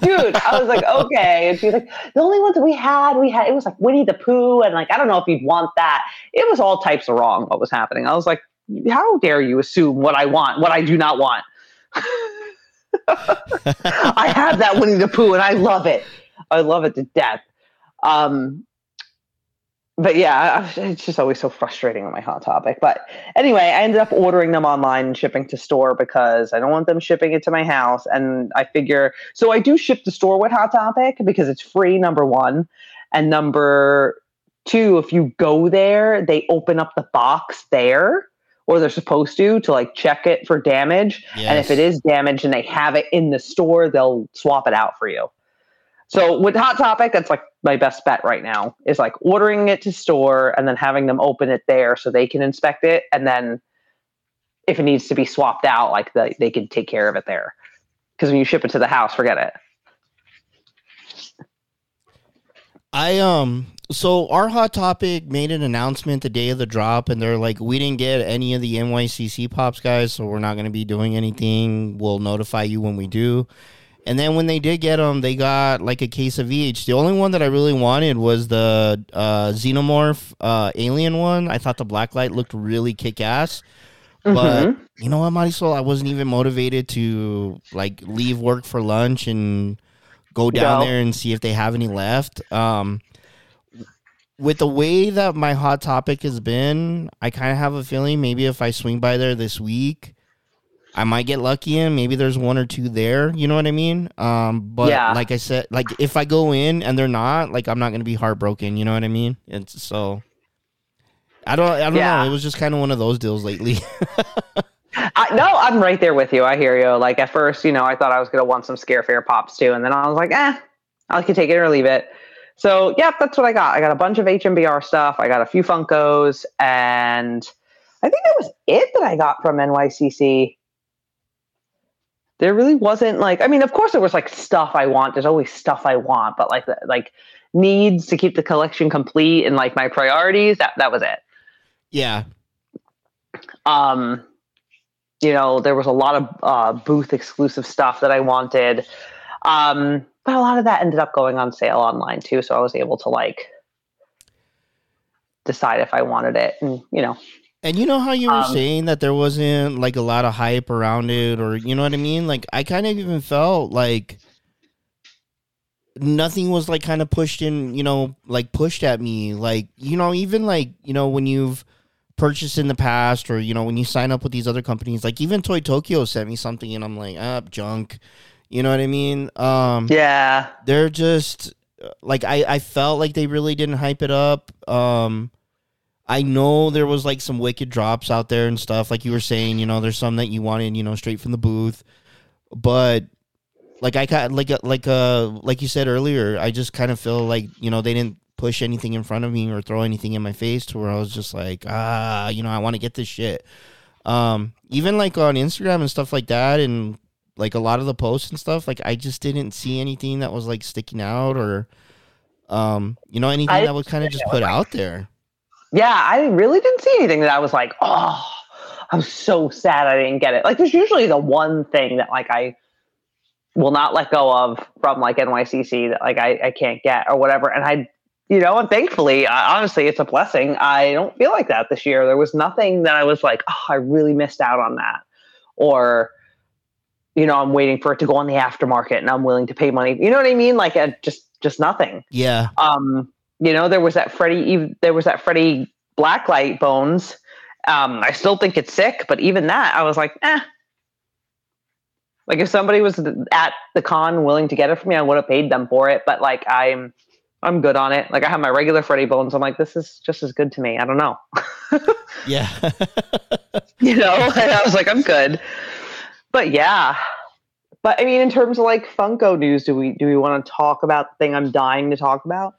Dude, I was like, okay. And she's like, the only ones that we had, we had, it was like Winnie the Pooh. And like, I don't know if you'd want that. It was all types of wrong what was happening. I was like, how dare you assume what I want, what I do not want? I have that Winnie the Pooh and I love it. I love it to death. Um, but yeah, it's just always so frustrating on my hot topic. But anyway, I ended up ordering them online and shipping to store because I don't want them shipping it to my house. And I figure, so I do ship to store with Hot Topic because it's free, number one. And number two, if you go there, they open up the box there, or they're supposed to, to like check it for damage. And if it is damaged and they have it in the store, they'll swap it out for you. So with Hot Topic, that's like my best bet right now is like ordering it to store and then having them open it there so they can inspect it. And then if it needs to be swapped out, like the, they can take care of it there. Because when you ship it to the house, forget it. I um so our hot topic made an announcement the day of the drop and they're like we didn't get any of the NYCC pops guys so we're not going to be doing anything we'll notify you when we do and then when they did get them they got like a case of each the only one that I really wanted was the uh xenomorph uh alien one I thought the black light looked really kick ass but Mhm. you know what Marisol I wasn't even motivated to like leave work for lunch and go down Go. there and see if they have any left. Um, with the way that my hot topic has been, I kind of have a feeling maybe if I swing by there this week, I might get lucky and maybe there's one or two there. You know what I mean? Um, but Yeah. like I said, like if I go in and they're not, like I'm not gonna be heartbroken. You know what I mean? And so. I don't. I don't Yeah. know. It was just kind of one of those deals lately. I, no, I'm right there with you. I hear you. Like at first, you know, I thought I was going to want some scare fair pops too. And then I was like, eh, I can take it or leave it. So, yeah, that's what I got. I got a bunch of HMBR stuff. I got a few Funkos. And I think that was it that I got from NYCC. There really wasn't like, I mean, of course, there was like stuff I want. There's always stuff I want, but like, like needs to keep the collection complete and like my priorities, that, that was it. yeah. um you know there was a lot of uh, booth exclusive stuff that i wanted um but a lot of that ended up going on sale online too so i was able to like decide if i wanted it and you know And you know how you were Um, saying that there wasn't like a lot of hype around it, or you know what I mean? Like I kind of even felt like nothing was like kind of pushed in, you know, like pushed at me. Like you know, even like you know when you've purchased in the past, or you know when you sign up with these other companies, like even Toy Tokyo sent me something, and I'm like, ah, junk. You know what I mean? Um, Yeah. they're just like I, I felt like they really didn't hype it up. Um I know there was like some wicked drops out there and stuff, like you were saying, you know, there's some that you wanted, you know, straight from the booth. But like I got like like uh like you said earlier, I just kind of feel like, you know, they didn't push anything in front of me or throw anything in my face to where I was just like, ah, you know, I want to get this shit. Um, even like on Instagram and stuff like that, and like a lot of the posts and stuff, like I just didn't see anything that was like sticking out or, um, you know, anything I that was kind of just put out there. Yeah, I really didn't see anything that I was like, oh, I'm so sad I didn't get it. Like, there's usually the one thing that like I will not let go of from like NYCC that like I, I can't get or whatever. And I, you know, and thankfully, I, honestly, it's a blessing. I don't feel like that this year. There was nothing that I was like, oh, I really missed out on that, or you know, I'm waiting for it to go on the aftermarket and I'm willing to pay money. You know what I mean? Like, uh, just just nothing Yeah, um, you know, there was that Freddy, there was that Freddy Blacklight Bones. Um, I still think it's sick, but even that, I was like, eh. Like if somebody was at the con willing to get it for me, I would have paid them for it. But like I'm, I'm good on it. Like I have my regular Freddy Bones. I'm like, this is just as good to me. I don't know. yeah, you know, and I was like, I'm good. But yeah. But I mean, in terms of like Funko news, do we do we want to talk about the thing I'm dying to talk about?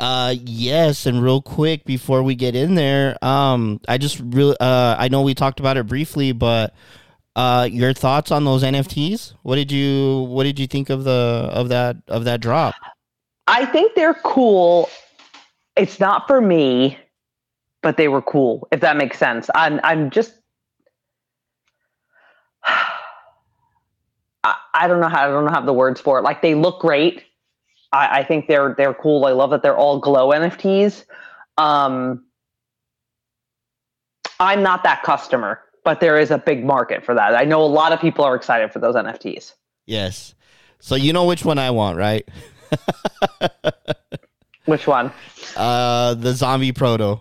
Uh yes, and real quick before we get in there, um I just really uh I know we talked about it briefly, but uh your thoughts on those NFTs? What did you what did you think of the of that of that drop? I think they're cool. It's not for me, but they were cool. If that makes sense. I'm I'm just I, I don't know how I don't how the words for it. Like they look great. I, I think they're they're cool. I love that they're all glow NFTs. Um, I'm not that customer, but there is a big market for that. I know a lot of people are excited for those NFTs. Yes. So you know which one I want, right? Which one? Uh the zombie proto.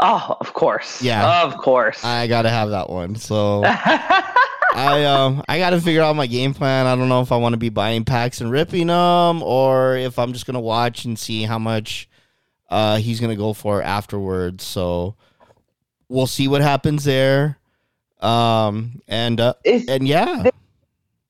Oh, of course. Yeah. Of course. I gotta have that one. So I um I gotta figure out my game plan. I don't know if I want to be buying packs and ripping them, or if I'm just gonna watch and see how much uh he's gonna go for afterwards. So we'll see what happens there. Um and uh, Is- and yeah,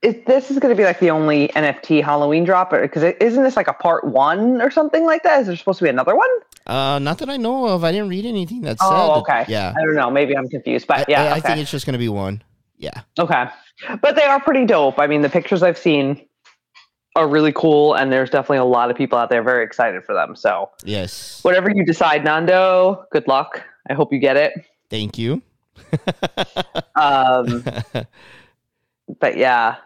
is, this is going to be like the only NFT Halloween drop, because isn't this like a part one or something like that? Is there supposed to be another one? uh, not that I know of. I didn't read anything that said. Oh, okay. yeah, I don't know. Maybe I'm confused, but I, yeah, I, I okay. think it's just gonna be one. Yeah, okay. But they are pretty dope. I mean, the pictures I've seen are really cool, and there's definitely a lot of people out there very excited for them. So yes. whatever you decide, Nando, good luck. I hope you get it. Thank you. Um, but yeah,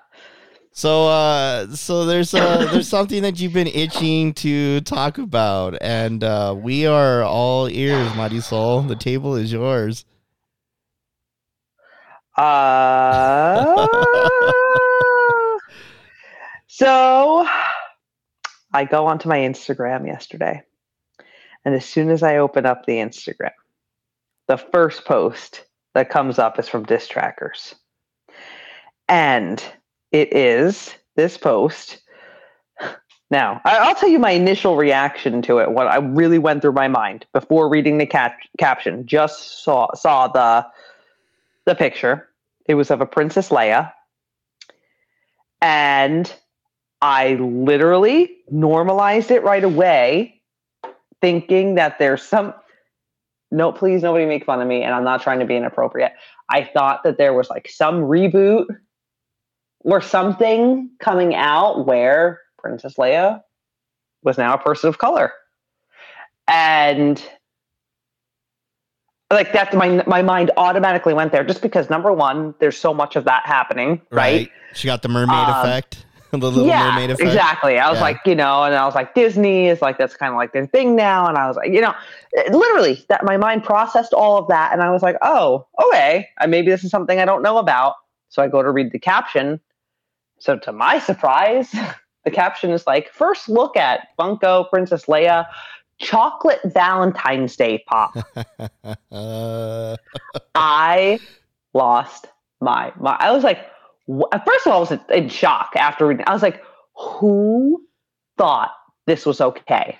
So uh so there's uh there's something that you've been itching to talk about and uh we are all ears, Mighty Soul. The table is yours. Uh, so I go onto my Instagram yesterday. And as soon as I open up the Instagram, the first post that comes up is from Diss Trackers. And it is this post. Now, I'll tell you my initial reaction to it, what I really went through my mind before reading the cap- caption. Just saw saw the the picture. It was of a Princess Leia. And I literally normalized it right away, thinking that there's some. No, please, nobody make fun of me. And I'm not trying to be inappropriate. I thought that there was like some reboot or something coming out where Princess Leia was now a person of color. And like that my my mind automatically went there just because number one there's so much of that happening right, She got the mermaid Um, effect. the Little yeah, Mermaid effect. exactly. I was Yeah. like, you know, and I was like, Disney is like that's kind of like their thing now, and I was like, you know, literally that my mind processed all of that, and I was like, oh, okay, maybe this is something I don't know about. So I go to read the caption. So to my surprise, the caption is like, first look at Funko Princess Leia chocolate Valentine's Day pop. I lost my. I was like, first of all, I was in shock after reading. I was like, who thought this was okay?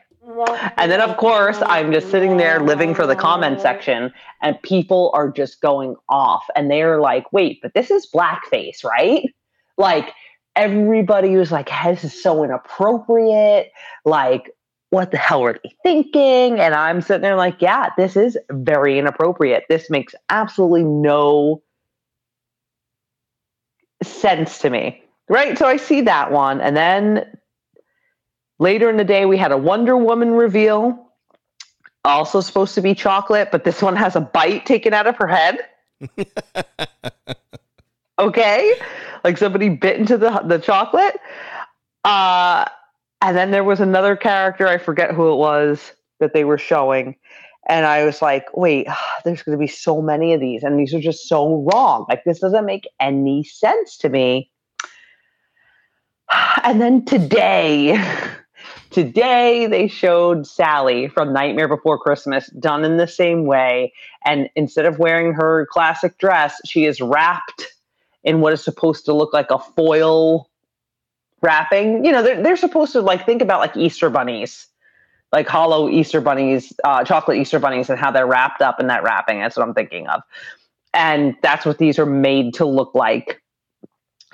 And then, of course, I'm just sitting there living for the comment section, and people are just going off. And they're like, wait, but this is blackface, right? Like, everybody was like, this is so inappropriate. Like, what the hell were they thinking? And I'm sitting there like, yeah, this is very inappropriate. This makes absolutely no sense to me. Right? So I see that one. And then later in the day, we had a Wonder Woman reveal. Also supposed to be chocolate, but this one has a bite taken out of her head. okay. Like somebody bit into the the chocolate. Uh and then there was another character, I forget who it was, that they were showing. And I was like, wait, there's going to be so many of these. And these are just so wrong. Like, this doesn't make any sense to me. And then today, today they showed Sally from Nightmare Before Christmas done in the same way. And instead of wearing her classic dress, she is wrapped in what is supposed to look like a foil wrapping. You know, they're, they're supposed to like think about like Easter bunnies, like hollow Easter bunnies, uh, chocolate Easter bunnies, and how they're wrapped up in that wrapping. That's what I'm thinking of. And that's what these are made to look like.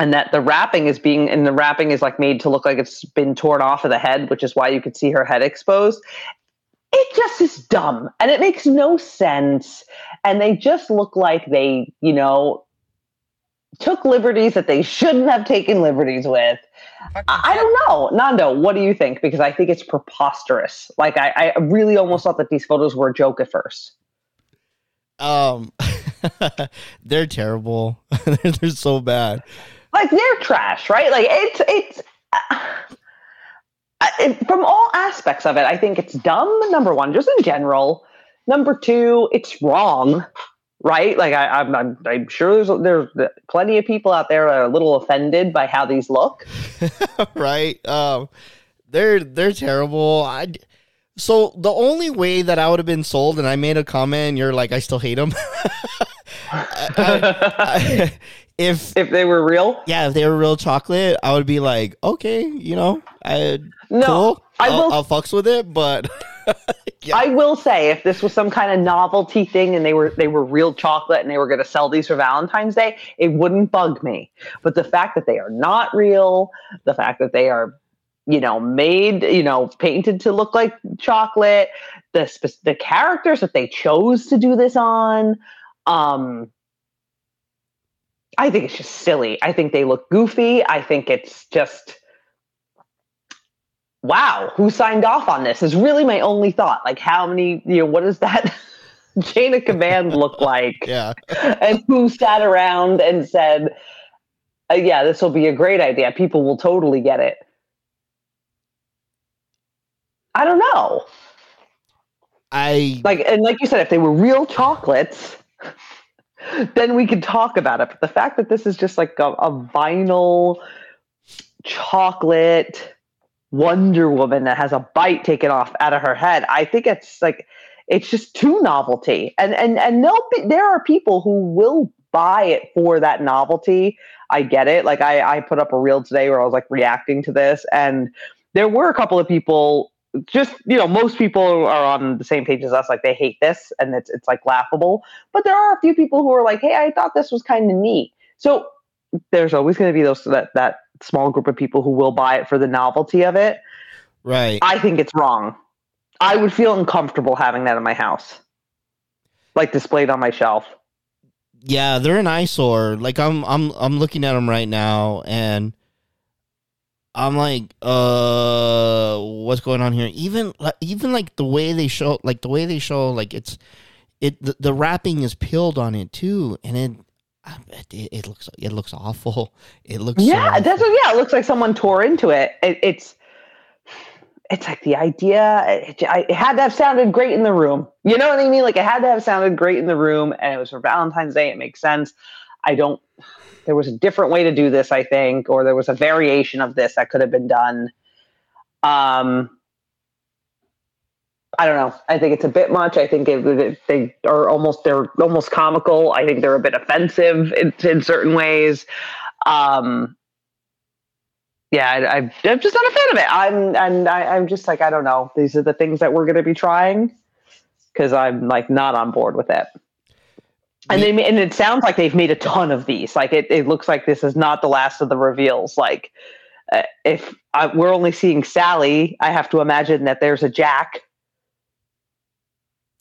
And that the wrapping is being, and the wrapping is like made to look like it's been torn off of the head, which is why you could see her head exposed. It just is dumb and it makes no sense. And they just look like they, you know, took liberties that they shouldn't have taken liberties with. I, I don't know. Nando, what do you think? Because I think it's preposterous. Like I, I really almost thought that these photos were a joke at first. um, they're terrible. they're, they're so bad. Like they're trash, right? Like it's it's uh, it, from all aspects of it. I think it's dumb. Number one, just in general. Number two, it's wrong. Right? Like I, I'm, I'm, I'm sure there's there's plenty of people out there that are a little offended by how these look. right? Um, they're they're terrible. I so the only way that I would have been sold, and I made a comment, and you're like, I still hate them. if if they were real, yeah, if they were real chocolate, I would be like, okay, you know, I No, cool. I I'll, will- I'll fucks with it, but yeah, I will say if this was some kind of novelty thing and they were they were real chocolate and they were going to sell these for Valentine's Day, it wouldn't bug me. But the fact that they are not real, the fact that they are you know made, you know, painted to look like chocolate, the spe- the characters that they chose to do this on um I think it's just silly. I think they look goofy. I think it's just wow, who signed off on this is really my only thought. Like, how many, you know, what does that chain of command look like? yeah, And who sat around and said, uh, yeah, this will be a great idea. People will totally get it. I don't know. I Like, and like you said, if they were real chocolates, then we could talk about it. But the fact that this is just like a, a vinyl chocolate Wonder Woman that has a bite taken off out of her head, I think it's like it's just too novelty. And and and be, there are people who will buy it for that novelty. I get it. Like I I put up a reel today where I was like reacting to this, and there were a couple of people. Just you know, most people are on the same page as us. Like they hate this, and it's it's like laughable. But there are a few people who are like, "Hey, I thought this was kind of neat." So there's always going to be those that that small group of people who will buy it for the novelty of it. right. I think it's wrong. I would feel uncomfortable having that in my house, like displayed on my shelf. yeah, they're an eyesore. Like I'm I'm I'm looking at them right now and I'm like, uh what's going on here? Even like even like the way they show like the way they show like it's it the, the wrapping is peeled on it too and it it, it looks it looks awful. It looks Yeah, so that's what, yeah. It looks like someone tore into it. it it's it's like the idea. It, I- it had to have sounded great in the room. You know what I mean? Like it had to have sounded great in the room, and it was for Valentine's Day. It makes sense. I don't. There was a different way to do this, I think, or there was a variation of this that could have been done. Um, I don't know. I think it's a bit much. I think it- they are almost they're almost comical. I think they're a bit offensive in, in certain ways. Um, yeah, I, I'm just not a fan of it. I'm and I, I'm just like I don't know. These are the things that we're going to be trying because I'm like not on board with it. And they and it sounds like they've made a ton of these. Like it, it looks like this is not the last of the reveals. Like uh, if I, we're only seeing Sally, I have to imagine that there's a Jack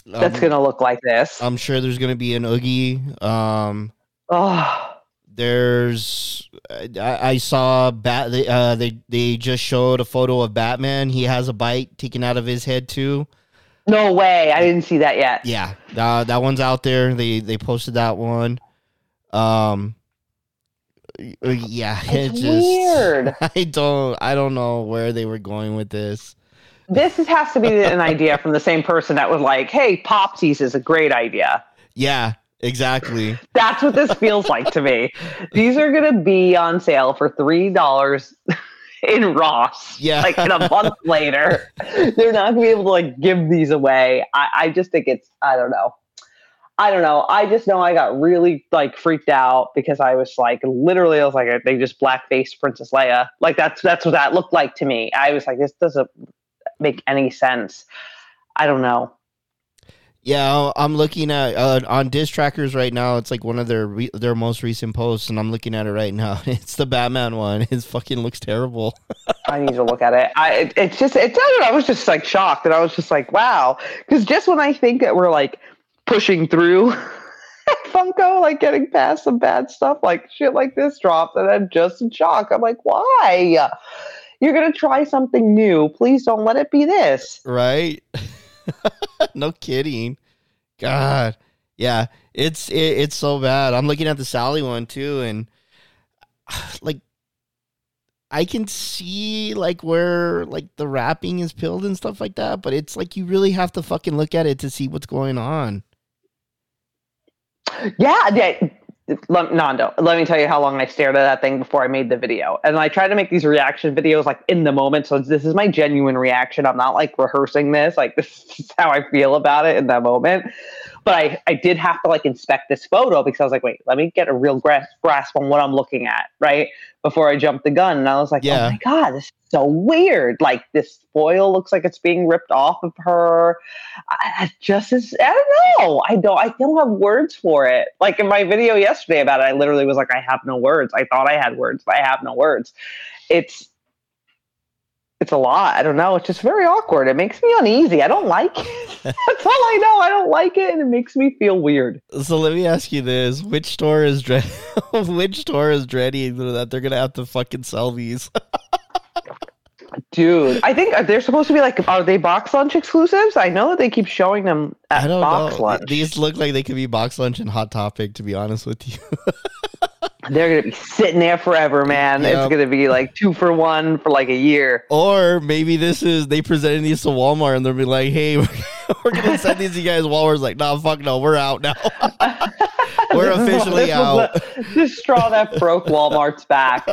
that's um, going to look like this. I'm sure there's gonna be an Oogie. Um, oh, there's I, I saw bat. They, uh, they they just showed a photo of Batman. He has a bite taken out of his head too. no way! I didn't see that yet. Yeah, uh, that one's out there. They they posted that one. Um, uh, yeah, It's it just weird. I don't I don't know where they were going with this. This is, has to be an idea from the same person that was like, "Hey, Popsies is a great idea." Yeah, exactly. That's what this feels like to me. These are going to be on sale for three dollars in Ross. Yeah. like in a month later, they're not going to be able to like give these away. I, I just think it's. I don't know. I don't know. I just know I got really like freaked out because I was like, literally, I was like, they just blackface Princess Leia. Like that's that's what that looked like to me. I was like, this doesn't make any sense. I don't know. Yeah, I'm looking at uh, on diss trackers right now. It's like one of their re- their most recent posts, and I'm looking at it right now. It's the Batman one. It fucking looks terrible. I need to look at it. I it, it's just it's I don't know, I was just like shocked and I was just like wow because just when I think that we're like pushing through Funko like getting past some bad stuff like shit like this drops and I'm just in shock. I'm like why you're gonna try something new? Please don't let it be this. right? no kidding. God, yeah, it's it, it's so bad. I'm looking at the Sally one too, and like I can see like where like the wrapping is peeled and stuff like that, but it's like you really have to fucking look at it to see what's going on. Yeah, yeah. Nando, let me tell you how long I stared at that thing before I made the video. And I try to make these reaction videos like in the moment. So this is my genuine reaction. I'm not like rehearsing this. Like this is how I feel about it in that moment. But I, I did have to like inspect this photo because I was like, wait, let me get a real grasp, grasp on what I'm looking at, right? Before I jumped the gun. And I was like, oh Yeah. oh my God, this is so weird. Like this foil looks like it's being ripped off of her. I, I just is I don't know. I don't I don't have words for it. Like in my video yesterday about it, I literally was like, I have no words. I thought I had words, but I have no words. It's it's a lot. I don't know. It's just very awkward. It makes me uneasy. I don't like it. That's all I know. I don't like it, and it makes me feel weird. So let me ask you this: Which store is dread? which store is dreading that they're gonna have to fucking sell these? Dude, I think uh, they're supposed to be like, are they box lunch exclusives? I know that they keep showing them at I don't box know. lunch. These look like they could be box lunch and hot topic. To be honest with you, They're gonna be sitting there forever, man. Yep. It's gonna be like two for one for like a year. or maybe this is they presented these to Walmart and they'll be like, "Hey, we're, we're gonna send these to you guys." Walmart's like, "Nah, fuck no, we're out now. we're officially this out." the- the straw that broke Walmart's back.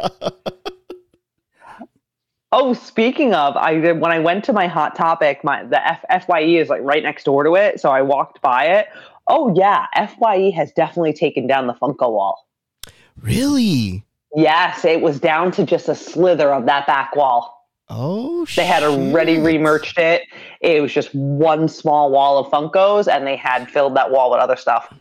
Oh, speaking of, I when I went to my Hot Topic, my the F, Fye is like right next door to it, so I walked by it. Oh yeah, Fye has definitely taken down the Funko wall. Really? Yes, it was down to just a slither of that back wall. Oh, They had already shit. remerched it. It was just one small wall of Funkos, and they had filled that wall with other stuff.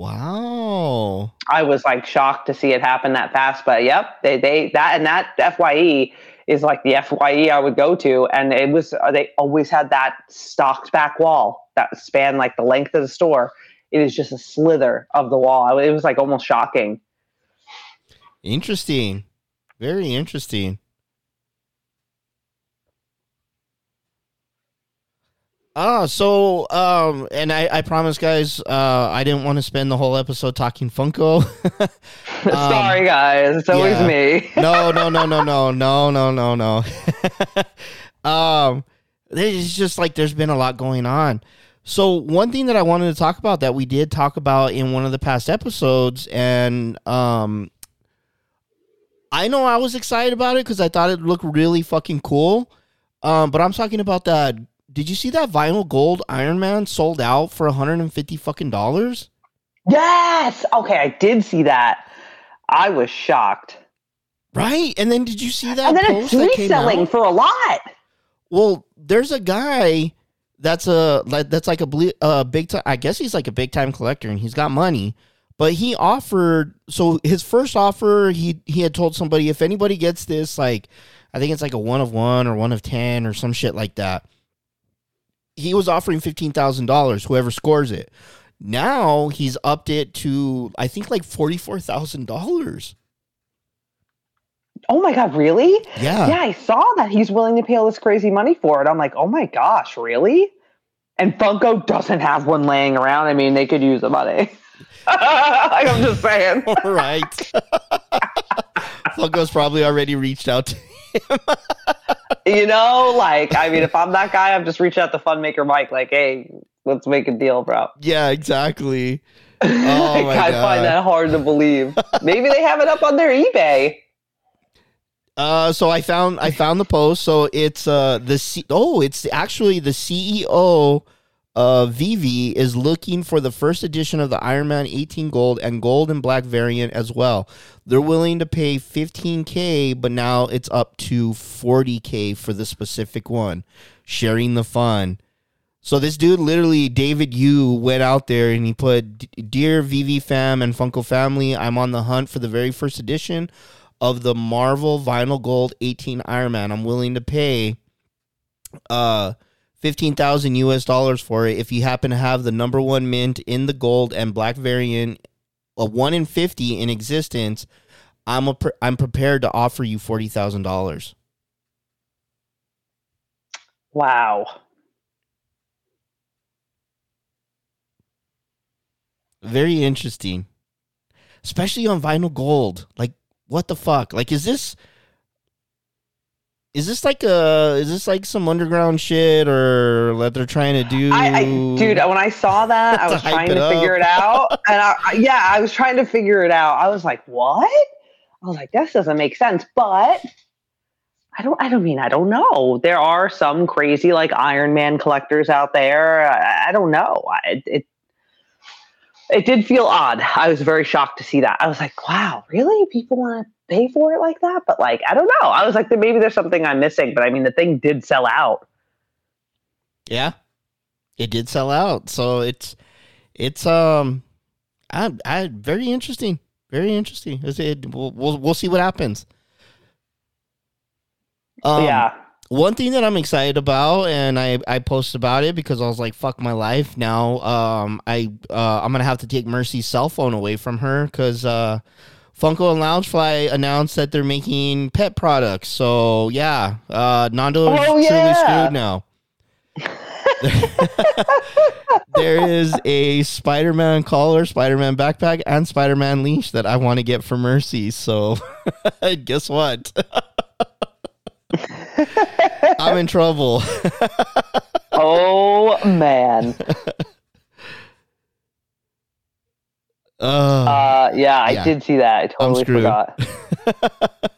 Wow. I was like shocked to see it happen that fast. But yep, they they that and that Fye is like the Fye I would go to, and it was uh, they always had that stocked back wall that spanned like the length of the store. It is just a slither of the wall. It was like almost shocking. Interesting. Very interesting. Ah, so um, and I, I promise, guys, uh, I didn't want to spend the whole episode talking Funko. Sorry, guys. It's always Um, yeah. me. no, no, no, no, no, no, no, no, no. um, it's just like there's been a lot going on. So one thing that I wanted to talk about that we did talk about in one of the past episodes, and um, I know I was excited about it because I thought it looked really fucking cool. Um, but I'm talking about that. Did you see that vinyl gold Iron Man sold out for 150 fucking dollars? Yes. Okay, I did see that. I was shocked. Right, and then did you see that and then it's post that came reselling for a lot. Well, there's a guy that's a like that's like a ble- uh, big time. I guess he's like a big time collector, and he's got money. But he offered so his first offer he he had told somebody if anybody gets this like I think it's like a one of one or one of ten or some shit like that. He was offering fifteen thousand dollars whoever scores it. Now he's upped it to I think like forty four thousand dollars. Oh my god, really? Yeah. Yeah, I saw that he's willing to pay all this crazy money for it. I'm like, oh my gosh, really? And Funko doesn't have one laying around. I mean, they could use the money. like, I'm just saying. All right. Funko's probably already reached out to You know, like, I mean, if I'm that guy, I'm just reaching out to Funmaker Mike, like, hey, let's make a deal, bro. Yeah, exactly. I Oh my I find that hard to believe. Maybe they have it up on their eBay. Uh, so I found I found the post. So it's uh the C- oh it's actually the CEO of VeVe is looking for the first edition of the Iron Man 18 gold and gold and black variant as well. They're willing to pay 15k, but now it's up to 40k for the specific one. Sharing the fun. So this dude literally David Yu went out there and he put dear VeVe fam and Funko family, I'm on the hunt for the very first edition of the Marvel Vinyl Gold 18 Iron Man. I'm willing to pay uh 15,000 US dollars for it if you happen to have the number 1 mint in the gold and black variant a 1 in 50 in existence. I'm a pre- I'm prepared to offer you $40,000. Wow. Very interesting. Especially on vinyl gold. Like what the fuck? Like is this is this like a is this like some underground shit or that they're trying to do? I, I dude, when I saw that, I was trying to figure it out, and I- yeah, I was trying to figure it out. I was like, "What?" I was like, "This doesn't make sense." But I don't. I don't mean I don't know. There are some crazy like Iron Man collectors out there. I, I don't know. I, it it did feel odd. I was very shocked to see that. I was like, "Wow, really? People want to pay for it like that?" But like, I don't know. I was like, "Maybe there's something I'm missing." But I mean, the thing did sell out. Yeah. It did sell out. So it's it's um I I very interesting. Very interesting. It, we'll, we'll we'll see what happens. Um, yeah. one thing that I'm excited about, and I I posted about it because I was like, "Fuck my life." Now, um, I uh, I'm gonna have to take Mercy's cell phone away from her because uh, Funko and Loungefly announced that they're making pet products. So yeah, uh, Nando is Oh, truly yeah. screwed now. there is a Spider-Man collar, Spider-Man backpack, and Spider-Man leash that I want to get for Mercy. So guess what? I'm in trouble. Oh man. Uh, Uh, yeah, I Yeah. did see that. I totally forgot.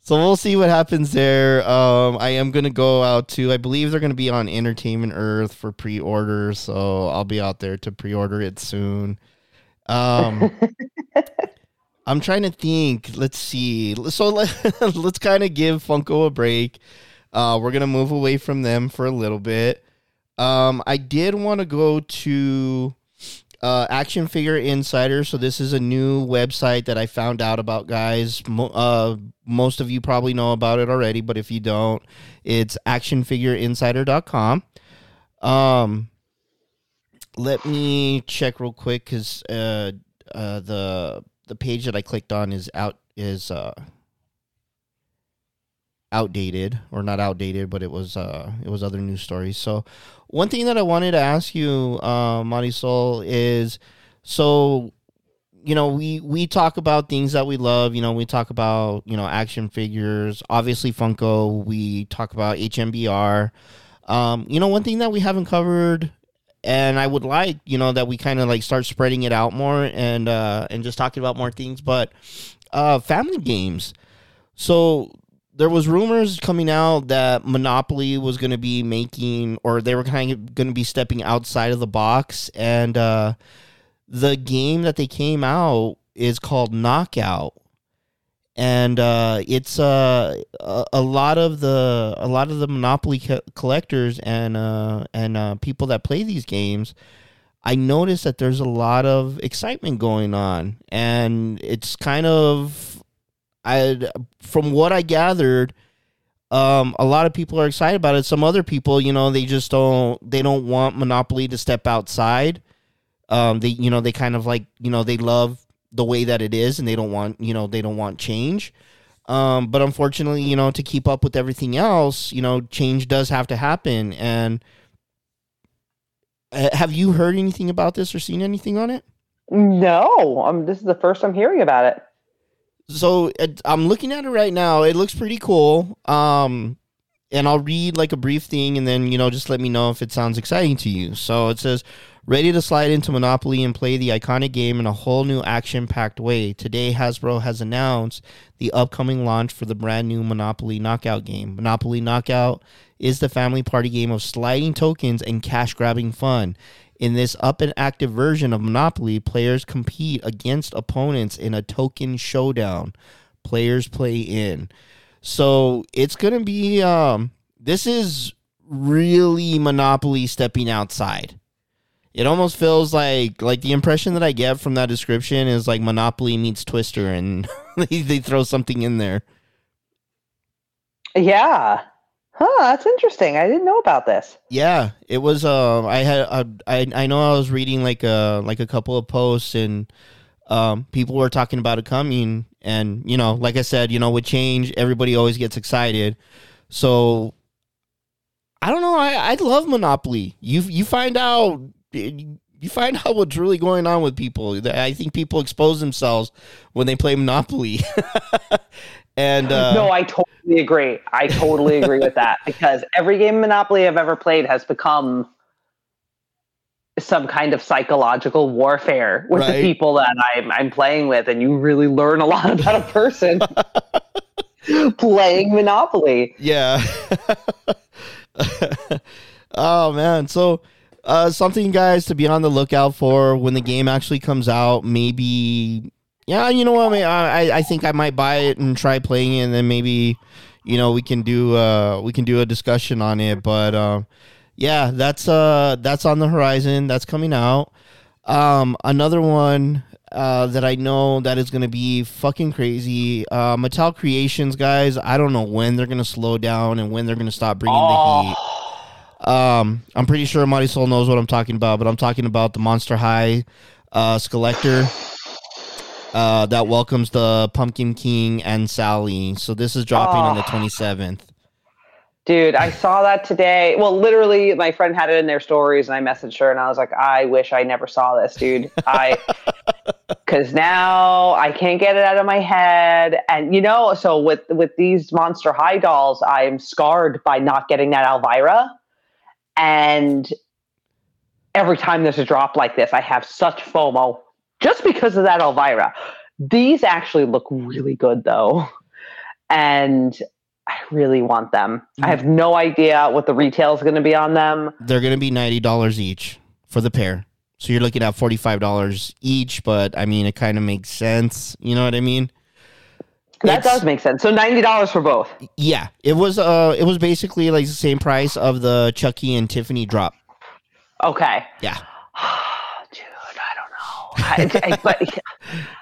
so we'll see what happens there. Um, I am gonna go out to. I believe they're gonna be on Entertainment Earth for pre-order, so I'll be out there to pre-order it soon. Um, I'm trying to think. Let's see. So let, let's kind of give Funko a break. Uh, we're gonna move away from them for a little bit. Um, I did want to go to uh, Action Figure Insider. So this is a new website that I found out about, guys. Mo- uh, most of you probably know about it already, but if you don't, it's actionfigureinsider.com. Um, let me check real quick because uh, uh, the the page that I clicked on is out is uh outdated or not outdated, but it was uh it was other news stories. So one thing that I wanted to ask you, uh, Marisol, is so you know we we talk about things that we love. You know we talk about you know action figures, obviously Funko. We talk about HMBR. Um, you know one thing that we haven't covered and I would like you know that we kind of like start spreading it out more and uh and just talking about more things but uh family games so there was rumors coming out that Monopoly was going to be making or they were kind of going to be stepping outside of the box and uh the game that they came out is called Knockout and uh, it's uh, a, a lot of the a lot of the Monopoly co- collectors and uh, and uh, people that play these games. I noticed that there's a lot of excitement going on, and it's kind of, I from what I gathered, um, a lot of people are excited about it. Some other people, you know, they just don't they don't want Monopoly to step outside. Um, they you know they kind of like you know they love the way that it is and they don't want you know they don't want change um, but unfortunately you know to keep up with everything else you know change does have to happen and uh, have you heard anything about this or seen anything on it No, um, this is the first I'm hearing about it. So it, i'm looking at it right now. It looks pretty cool. Um and i'll read like a brief thing and then you know just let me know if it sounds exciting to you. So it says ready to slide into monopoly and play the iconic game in a whole new action packed way. Today hasbro has announced the upcoming launch for the brand new monopoly knockout game. Monopoly knockout is the family party game of sliding tokens and cash grabbing fun in this up and active version of Monopoly, players compete against opponents in a token showdown. Players play in. So it's gonna be um this is really Monopoly stepping outside. It almost feels like like the impression that I get from that description is like Monopoly meets Twister and they, they throw something in there. Yeah. Huh, that's interesting. I didn't know about this. Yeah, it was. Um, I had. Uh, I I know I was reading like a like a couple of posts and um, people were talking about it coming, and you know, like I said, you know, with change, everybody always gets excited. So I don't know. I I love Monopoly. You you find out you find out what's really going on with people. I think people expose themselves when they play Monopoly. and uh, no, I totally agree. I totally agree with that because every game Monopoly I've ever played has become some kind of psychological warfare with the people that I'm, I'm playing with, and you really learn a lot about a person playing Monopoly. Yeah. oh man. So uh something guys to be on the lookout for when the game actually comes out. Maybe yeah, you know what? I, mean, I I think I might buy it and try playing it and then maybe you know we can do uh we can do a discussion on it. But um yeah, that's uh that's on the horizon. That's coming out. Um another one uh, that I know that is going to be fucking crazy. Uh, Mattel Creations, guys. I don't know when they're going to slow down and when they're going to stop bringing the heat. Oh, Um, I'm pretty sure Marisol knows what I'm talking about, but I'm talking about the Monster High uh, Skullector uh, that welcomes the Pumpkin King and Sally. So this is dropping on the Oh. 27th. dude, I saw that today. Well, literally, my friend had it in their stories, and I messaged her, and I was like, I wish I never saw this, dude. I. Because now I can't get it out of my head, and you know, so with with these Monster High dolls, I'm scarred by not getting that Elvira, and every time there's a drop like this, I have such FOMO just because of that Elvira. These actually look really good though. And I really want them. I have no idea what the retail is going to be on them. They're going to be $90 each for the pair. So you're looking at $45 each, but I mean, it kind of makes sense. You know what I mean? That It's- does make sense. So $90 for both. Yeah, it was uh it was basically like the same price of the Chucky and Tiffany drop. Okay. Yeah. I. I, but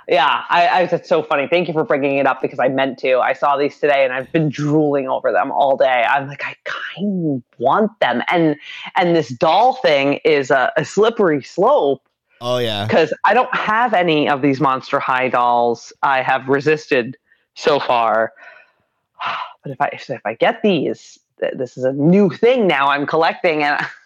yeah, I, I, it's so funny. Thank you for bringing it up because I meant to. I saw these today and I've been drooling over them all day. I'm like, I kind of want them. And and this doll thing is a, a slippery slope Oh yeah. because I don't have any of these Monster High dolls. I have resisted so far. but if I if I get these, th- this is a new thing now. I'm collecting, and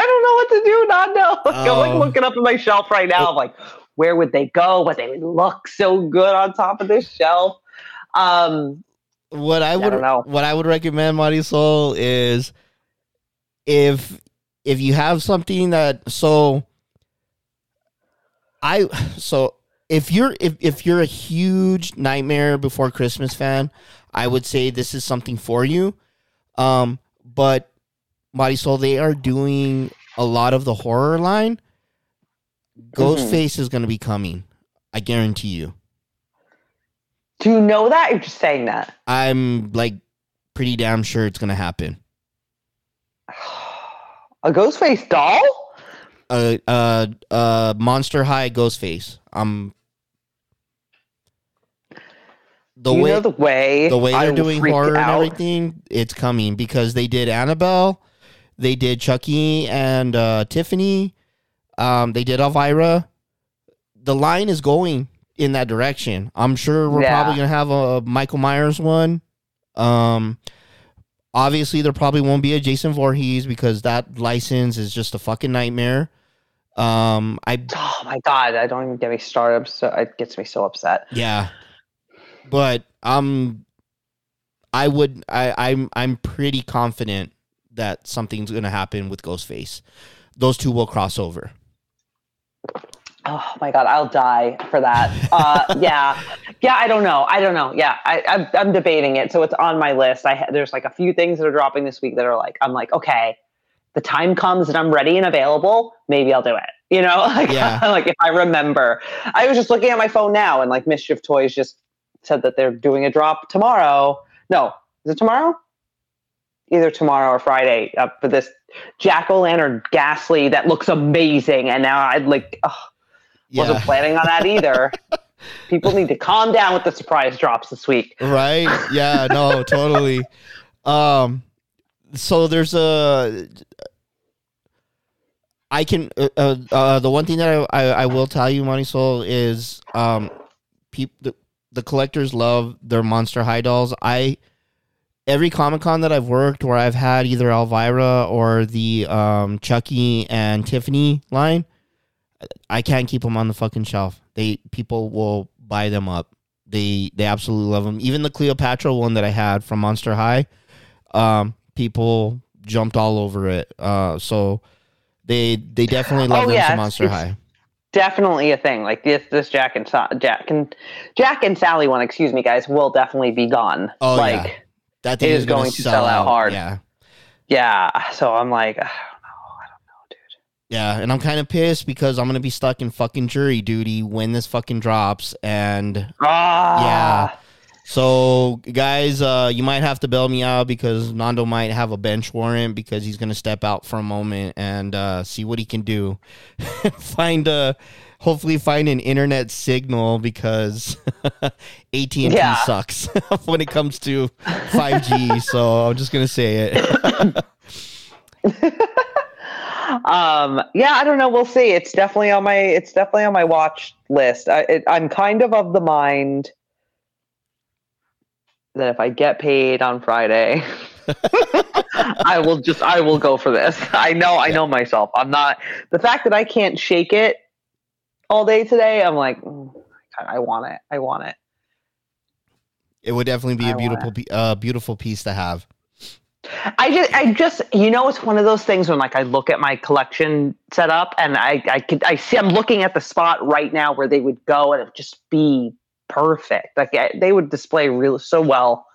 I don't know what to do. Not know. Like, I'm Oh. like looking up at my shelf right now. I'm like, where would they go? But they would look so good on top of this shelf. Um, what I I would know. what I would recommend, Soul, is if if you have something that so I so if you're if, if you're a huge Nightmare Before Christmas fan, I would say this is something for you. Um, but Soul, they are doing a lot of the horror line. Ghostface is going to be coming. I guarantee you. do you know that? You're just saying that. I'm like pretty damn sure it's gonna happen. A Ghostface doll? Uh, uh, uh, Monster High Ghostface. Um, the you way know the way the way they're doing horror and everything, it's coming because they did Annabelle, they did Chucky and uh, Tiffany, um, they did Elvira. The line is going in that direction. I'm sure we're Yeah. probably gonna have a Michael Myers one. Um, obviously there probably won't be a Jason Voorhees because that license is just a fucking nightmare. Um, I Oh my god! I don't even get me started. So it gets me so upset. Yeah. But um I would I I'm I'm pretty confident that something's going to happen with Ghostface. Those two will cross over. Oh my god, I'll die for that. Uh, yeah, yeah. I don't know. I don't know. Yeah, I, I'm, I'm debating it, so it's on my list. I there's like a few things that are dropping this week that are like I'm like okay, the time comes and I'm ready and available. Maybe I'll do it. You know, like Yeah. like if I remember. I was just looking at my phone now, and like Mischief Toys just said that they're doing a drop tomorrow. No, is it tomorrow? Either tomorrow or Friday uh, for this jack o' lantern ghastly that looks amazing, and now I'd like. ugh, wasn't planning on that either. People need to calm down with the surprise drops this week. Right? Yeah, no, totally. Um so there's a I can uh, uh, uh the one thing that I, I, I will tell you, Money Soul, is um peop, the, the collectors love their monster high dolls. I every Comic Con that I've worked where I've had either Elvira or the um Chucky and Tiffany line, I can't keep them on the fucking shelf. They people will buy them up. They they absolutely love them. Even the Cleopatra one that I had from Monster High, um, people jumped all over it. Uh, so they they definitely love Oh, them yeah, some Monster it's- High. Definitely a thing. Like this, this Jack and Jack and Jack and Sally one. Excuse me, guys, will definitely be gone. Oh, yeah. That thing it is going to sell out hard. Yeah, yeah. So I'm like, I don't know. I don't know, dude. yeah, and I'm kind of pissed because I'm gonna be stuck in fucking jury duty when this fucking drops, and Ah, Yeah. So, guys, uh, you might have to bail me out because Nando might have a bench warrant because he's gonna step out for a moment and uh, see what he can do. find a, hopefully, find an internet signal because AT and T Yeah. sucks when it comes to 5G. so I'm just gonna say it. Um, yeah, I don't know. We'll see. It's definitely on my. It's definitely on my watch list. I, it, I'm kind of of the mind that if I get paid on Friday, I will just. I will go for this. I know. I know myself. I'm not. The fact that I can't shake it all day today. I'm like, mm, I want it. I want it. it would definitely be I a beautiful, uh, beautiful piece to have. I just, I just, you know, it's one of those things when like I look at my collection setup and I, I could, I see, I'm looking at the spot right now where they would go and it would just be perfect. Like I, they would display real so well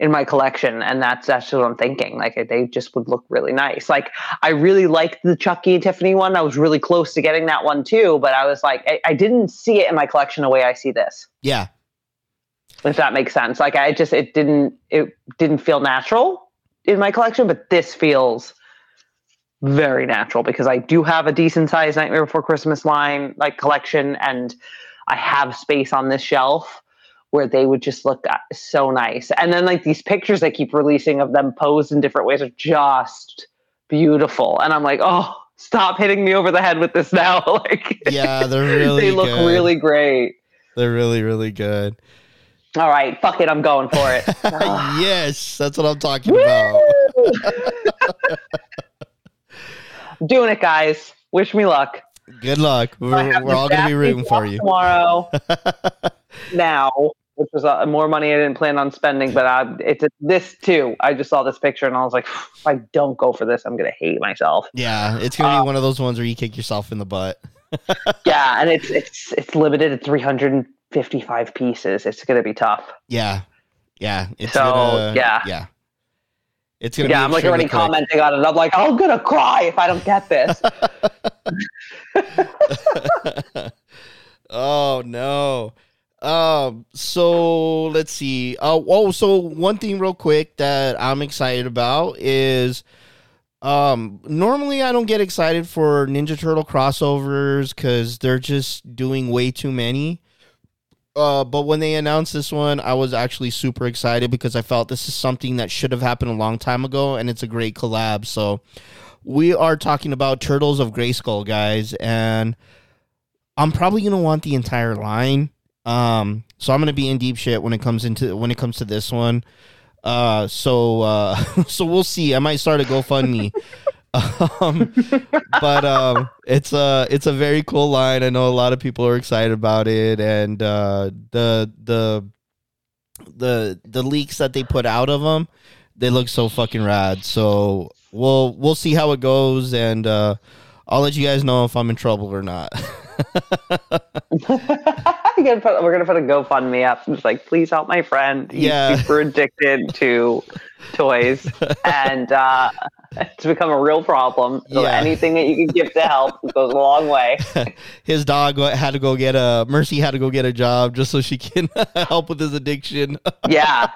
in my collection, and that's that's what I'm thinking. Like they just would look really nice. Like I really liked the Chucky and Tiffany one. I was really close to getting that one too, but I was like, I, I didn't see it in my collection the way I see this. Yeah, if that makes sense. Like I just it didn't it didn't feel natural in my collection, but this feels very natural because I do have a decent sized Nightmare Before Christmas line like collection, and I have space on this shelf where they would just look uh, so nice. And then like these pictures they keep releasing of them posed in different ways are just beautiful, and I'm like, oh. Stop hitting me over the head with this now! like, yeah, they're really. they look good. really great. They're really, really good. All right, fuck it, I'm going for it. yes, that's what I'm talking about. Doing it, guys. Wish me luck. Good luck. We're, we're all going to be rooting for you. tomorrow. now, which was uh, more money I didn't plan on spending, but I, it's this too. I just saw this picture and I was like, if I don't go for this, I'm gonna hate myself. Yeah, it's going to Uh, be one of those ones where you kick yourself in the butt. yeah, and it's it's it's limited to 355 pieces. It's gonna be tough. Yeah. Yeah. It's So, gonna, yeah. Yeah. It's going to Yeah, be I'm like already quick. commenting on it. I'm like, I'm gonna cry if I don't get this. oh no. Um. So let's see. Uh, oh, so one thing real quick that I'm excited about is, um, normally I don't get excited for Ninja Turtle crossovers because they're just doing way too many. Uh, but when they announced this one, I was actually super excited because I felt this is something that should have happened a long time ago, and it's a great collab. So, we are talking about Turtles of Grayskull, guys, and I'm probably gonna want the entire line. Um, so I'm gonna be in deep shit when it comes into when it comes to this one. Uh, so uh, so we'll see. I might start a GoFundMe. um, but um, it's a it's a very cool line. I know a lot of people are excited about it, and uh, the the the the leaks that they put out of them, they look so fucking rad. So we'll we'll see how it goes, and uh, I'll let you guys know if I'm in trouble or not. Gonna put, we're gonna put a GoFundMe up. And it's like, please help my friend. He's Yeah. super addicted to toys, and uh, it's become a real problem. So Yeah. anything that you can give to help goes a long way. his dog had to go get a Mercy had to go get a job just so she can help with his addiction. Yeah,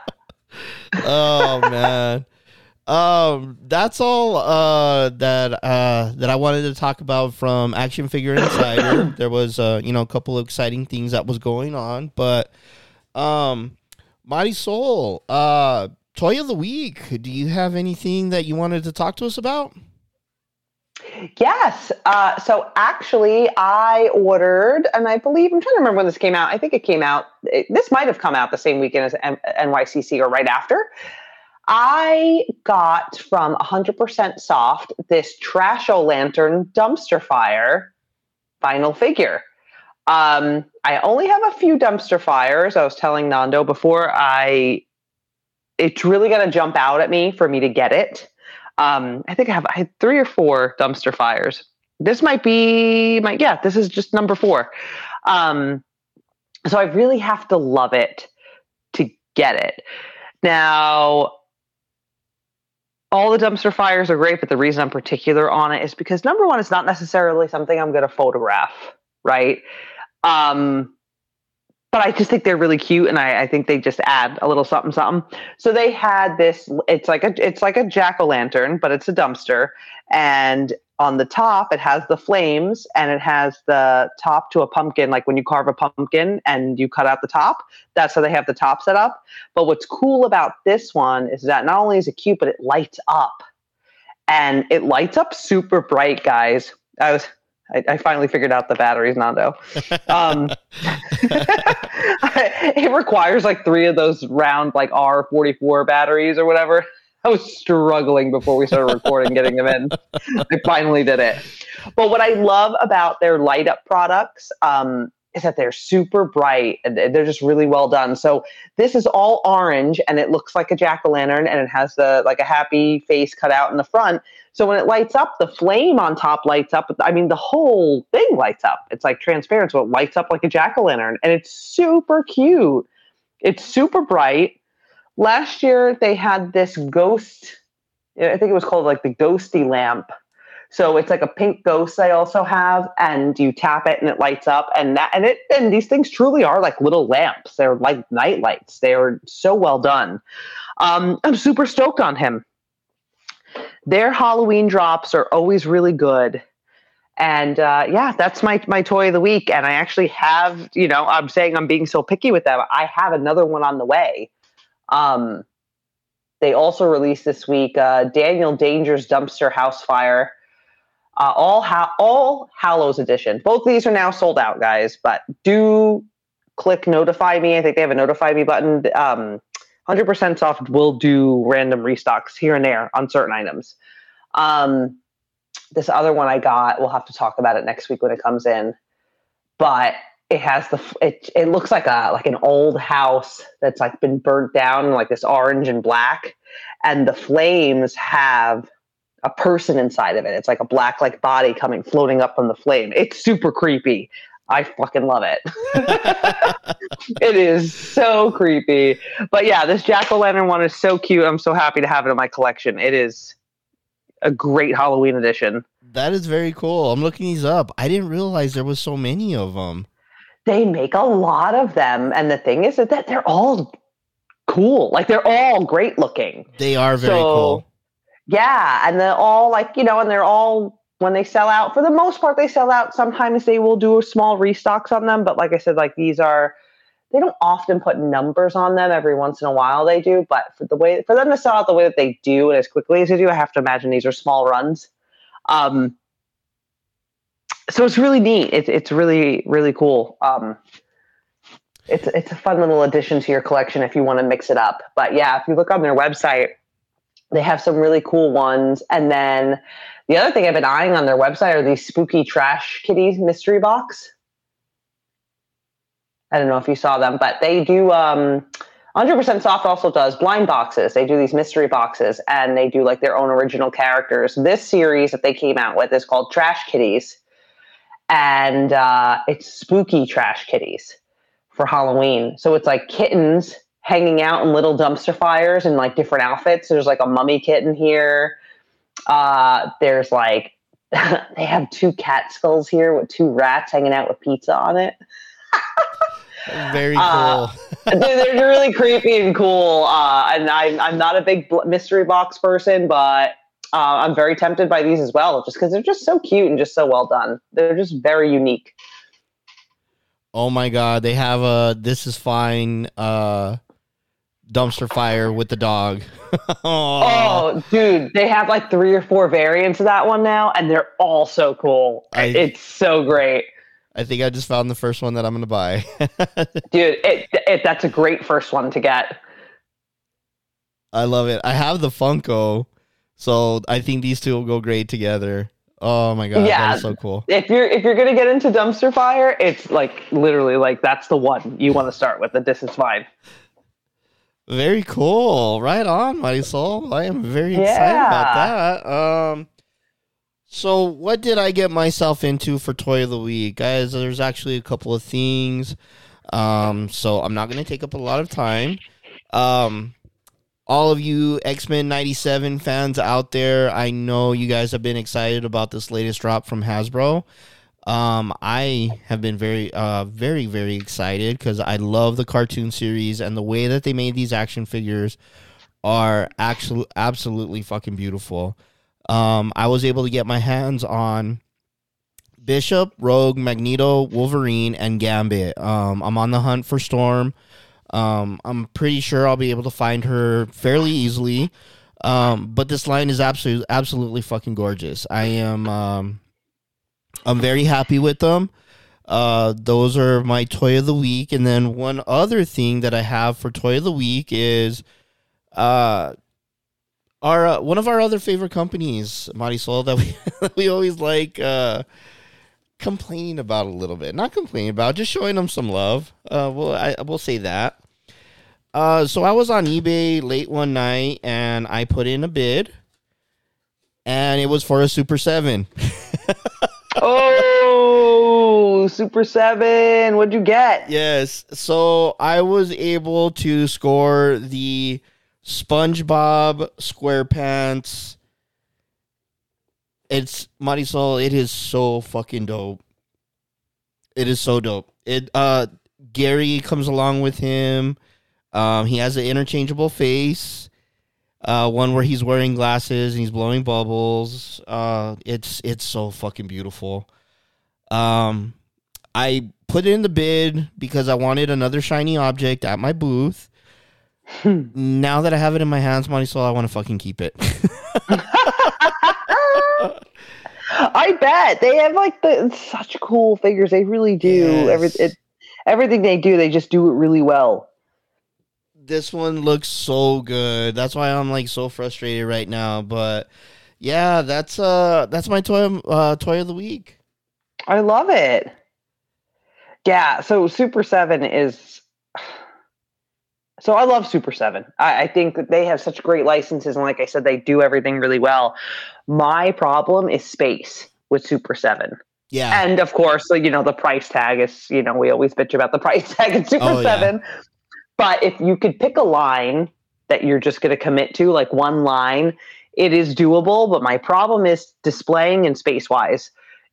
oh man. Um that's all uh that uh that I wanted to talk about from Action Figure Insider. there was uh you know a couple of exciting things that was going on, but um Mighty Soul, uh toy of the week. Do you have anything that you wanted to talk to us about? yes. Uh, so actually, I ordered, and I believe I'm trying to remember when this came out. I think it came out. It, this might have come out the same weekend as M- NYCC or right after. I got from 100% Soft this Trasho Lantern dumpster fire final figure. Um, I only have a few dumpster fires. I was telling Nando before I, it's really going to jump out at me for me to get it. Um, I think I have I had three or four dumpster fires. This might be my yeah. This is just number four. Um, so I really have to love it to get it. Now, all the dumpster fires are great, but the reason I'm particular on it is because number one, it's not necessarily something I'm going to photograph, right? Um, but I just think they're really cute, and I, I think they just add a little something, something. So they had this. It's like a it's like a jack o' lantern, but it's a dumpster, and on the top it has the flames, and it has the top to a pumpkin. Like when you carve a pumpkin and you cut out the top, that's how they have the top set up. But what's cool about this one is that not only is it cute, but it lights up, and it lights up super bright, guys. I was. I, I finally figured out the batteries, Nando. Um, it requires like three of those round like R44 batteries or whatever. I was struggling before we started recording getting them in. I finally did it. But what I love about their light up products um, is that they're super bright and they're just really well done. So this is all orange and it looks like a jack o' lantern and it has the like a happy face cut out in the front. So when it lights up, the flame on top lights up. I mean, the whole thing lights up. It's like transparent, so it lights up like a jack o' lantern, and it's super cute. It's super bright. Last year they had this ghost. I think it was called like the ghosty lamp. So it's like a pink ghost I also have, and you tap it and it lights up, and that and it and these things truly are like little lamps. They're like night lights. They are so well done. Um, I'm super stoked on him their Halloween drops are always really good. And uh, yeah, that's my my toy of the week. And I actually have, you know, I'm saying I'm being so picky with them. I have another one on the way. Um, they also released this week uh, Daniel Danger's Dumpster House Fire, uh, all ha- all Hallows edition. Both these are now sold out, guys. But do click notify me. I think they have a notify me button. Um, 100% soft will do random restocks here and there on certain items. Um, this other one I got, we'll have to talk about it next week when it comes in. But it has the it it looks like a like an old house that's like been burnt down like this orange and black and the flames have a person inside of it. It's like a black like body coming floating up from the flame. It's super creepy. I fucking love it. It is so creepy. But yeah this jack-o'-lantern one is so cute. I'm so happy to have it in my collection. It is a great halloween edition. That is very cool. I'm looking these up. I didn't realize there was so many of them. they make a lot of them and the thing is that they're all cool. Like they're all great looking. They are very So, cool. Yeah and they're all like you know and they're all when they sell out for the most part they sell out. Sometimes they will do small restocks on them but like i said like these are they don't often put numbers on them every once in a while they do but for the way for them to sell out the way that they do and as quickly as they do i have to imagine these are small runs. Um so it's really neat. It's, it's really really cool. Um it's it's a fun little addition to your collection if you want to mix it up. But yeah if you look on their website they have some really cool ones. And then the other thing i've been eyeing on their website are these spooky trash kitties mystery box. I don't know if you saw them but they do um 100% soft also does blind boxes. They do these mystery boxes and they do like their own original characters. This series that they came out with is called trash kitties. And uh, it's spooky trash kitties for halloween. So it's like kittens hanging out in little dumpster fires in like different outfits there's like a mummy kitten here uh, there's like they have two cat skulls here with two rats hanging out with pizza on it Very Uh, cool. they're, they're really creepy and cool. Uh, and I'm, I'm not a big mystery box person, but uh, I'm very tempted by these as well, just because they're just so cute and just so well done. They're just very unique. oh my god, they have a this is fine uh dumpster fire with the dog. Oh, dude, they have like three or four variants of that one now, and they're all so cool. I- it's so great. I think I just found the first one that I'm gonna buy. Dude, it, it, that's a great first one to get. I love it. I have the Funko, so I think these two will go great together. Oh my god, Yeah. that is so cool. If you're if you're gonna get into dumpster fire, it's like literally like that's the one you want to start with. This is fine. Very cool. Right on, Marisol. I am very excited about that. Um so what did I get myself into for toy of the week? Guys, there's actually a couple of things. Um so I'm not going to take up a lot of time. Um all of you X-Men 97 fans out there, I know you guys have been excited about this latest drop from Hasbro. Um, I have been very, uh, very, very excited because I love the cartoon series and the way that they made these action figures are actually absolutely fucking beautiful. Um, I was able to get my hands on Bishop, Rogue, Magneto, Wolverine, and Gambit. Um, I'm on the hunt for Storm. Um, I'm pretty sure I'll be able to find her fairly easily. Um, but this line is absolutely, absolutely fucking gorgeous. I am, um, I'm very happy with them. Uh, those are my toy of the week. And then one other thing that I have for toy of the week is, uh, our uh, one of our other favorite companies, Marisol, that we we always like uh, complaining about a little bit. Not complaining about, just showing them some love. Uh, well, I will say that. Uh, so I was on eBay late one night and I put in a bid, and it was for a Super Seven. Oh, Super Seven! What'd you get? Yes. So I was able to score the SpongeBob SquarePants. It's Marisol. It is so fucking dope. It is so dope. It uh Gary comes along with him. Um, he has an interchangeable face. Uh, one where he's wearing glasses and he's blowing bubbles. Uh, it's it's so fucking beautiful. Um, I put it in the bid because I wanted another shiny object at my booth. now that I have it in my hands, Money Soul, I want to fucking keep it. I bet they have like the such cool figures. They really do. Yes. Every it, everything they do, they just do it really well. This one looks so good. That's why I'm like so frustrated right now. But yeah, that's uh that's my toy uh toy of the week. I love it. Yeah, so Super 7 is so I love Super 7. I, I think that they have such great licenses, and like I said, they do everything really well. My problem is space with Super 7. Yeah. And of course, you know, the price tag is, you know, we always bitch about the price tag in Super Oh, yeah. 7. But if you could pick a line that you're just going to commit to, like one line, it is doable. But my problem is displaying and space wise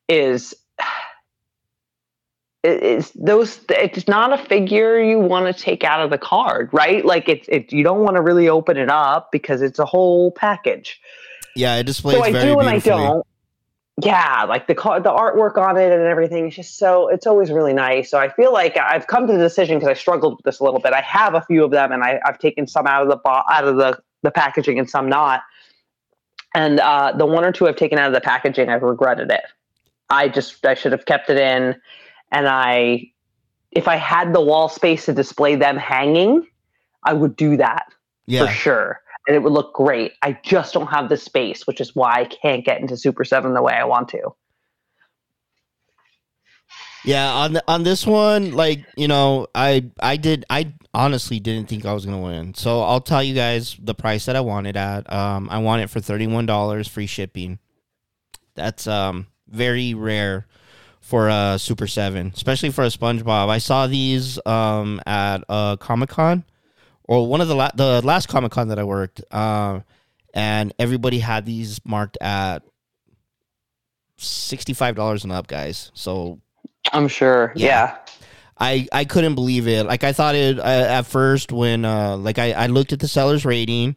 is it- it's those it's not a figure you want to take out of the card right like it's it you don't want to really open it up because it's a whole package yeah, it displays so I very do and I don't. Yeah, like the the artwork on it and everything is just so it's always really nice. So I feel like I've come to the decision because I struggled with this a little bit. I have a few of them, and I, I've taken some out of the bo- out of the the packaging and some not. And uh, the one or two I've taken out of the packaging, I've regretted it. I just I should have kept it in, and I if I had the wall space to display them hanging, I would do that Yeah. for sure. And it would look great. I just don't have the space, which is why I can't get into Super 7 the way I want to. Yeah, on the, on this one, like you know, I I did I honestly didn't think I was gonna win. So I'll tell you guys the price that I wanted at. Um, I want it for thirty one dollars, free shipping. That's um very rare for a Super Seven, especially for a SpongeBob. I saw these um at uh Comic Con or one of the la- the last Comic Con that I worked. Um, and everybody had these marked at sixty five dollars and up, guys. So I'm sure. Yeah. Yeah. I I couldn't believe it. Like I thought it uh, at first when uh like I I looked at the seller's rating.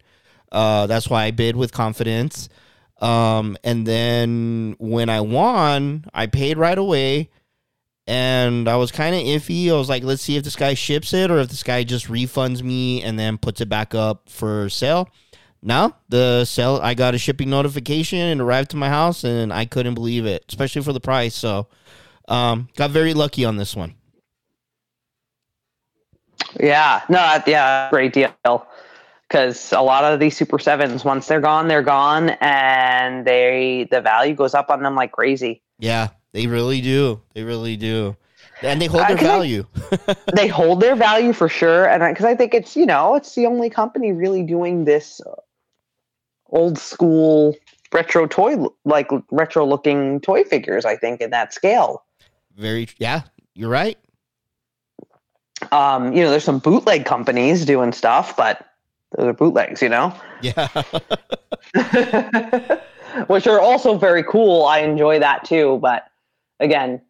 Uh that's why I bid with confidence. Um and then when I won, I paid right away. And I was kind of iffy. I was like, let's see if this guy ships it or if this guy just refunds me and then puts it back up for sale. No, the sale I got a shipping notification and arrived to my house and I couldn't believe it, especially for the price. So um, got very lucky on this one. Yeah. No, yeah, great deal. Because a lot of these Super 7s, once they're gone, they're gone. And they the value goes up on them like crazy. Yeah, they really do. They really do. And they hold Uh, their 'cause I- value. they hold their value for sure. And because I, think it's, you know, it's the only company really doing this old school retro toy, like retro looking toy figures, I think, in that scale. very yeah, you're right. um, you know, there's some bootleg companies doing stuff, but those are bootlegs, you know, Yeah. which are also very cool. I enjoy that too, but again,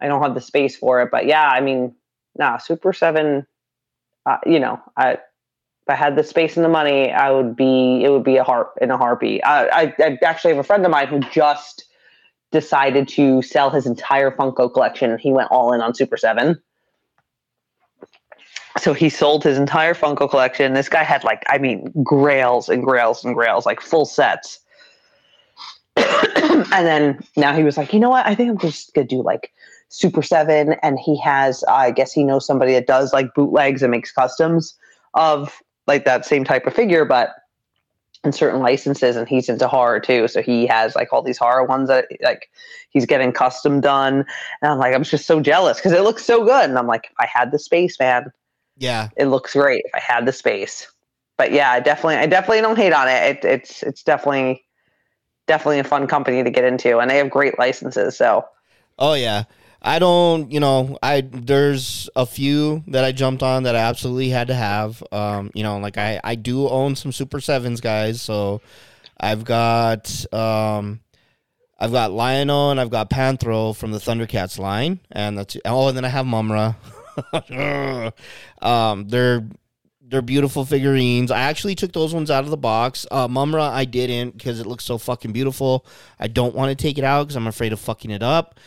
I don't have the space for it. But yeah, I mean, nah, Super Seven, uh, you know, I if I had the space and the money, I would be it would be a harp in a heartbeat. I, I, I actually have a friend of mine who just decided to sell his entire Funko collection. He went all in on Super Seven. so he sold his entire Funko collection. This guy had like, I mean, grails and grails and grails, like full sets. and then now he was like, you know what? I think I'm just gonna do like Super Seven. And he has, I guess he knows somebody that does like bootlegs and makes customs of like that same type of figure, but in certain licenses. And he's into horror too, so he has like all these horror ones that like he's getting custom done. And I'm like, I'm just so jealous because it looks so good. And I'm like, I had the space, man, yeah. it looks great if I had the space. But yeah, I definitely, I definitely don't hate on it. it it's, it's definitely, definitely a fun company to get into, and they have great licenses. So Oh yeah. I don't, you know, I there's a few that I jumped on that I absolutely had to have. Um, you know, like I I do own some Super Sevens guys, so I've got um I've got Lion-O and I've got Panthro from the Thundercats line, and that's oh, and then I have Mumm-Ra. um, they're they're beautiful figurines. I actually took those ones out of the box. Uh, Mumm-Ra, I didn't because it looks so fucking beautiful. I don't want to take it out because I'm afraid of fucking it up.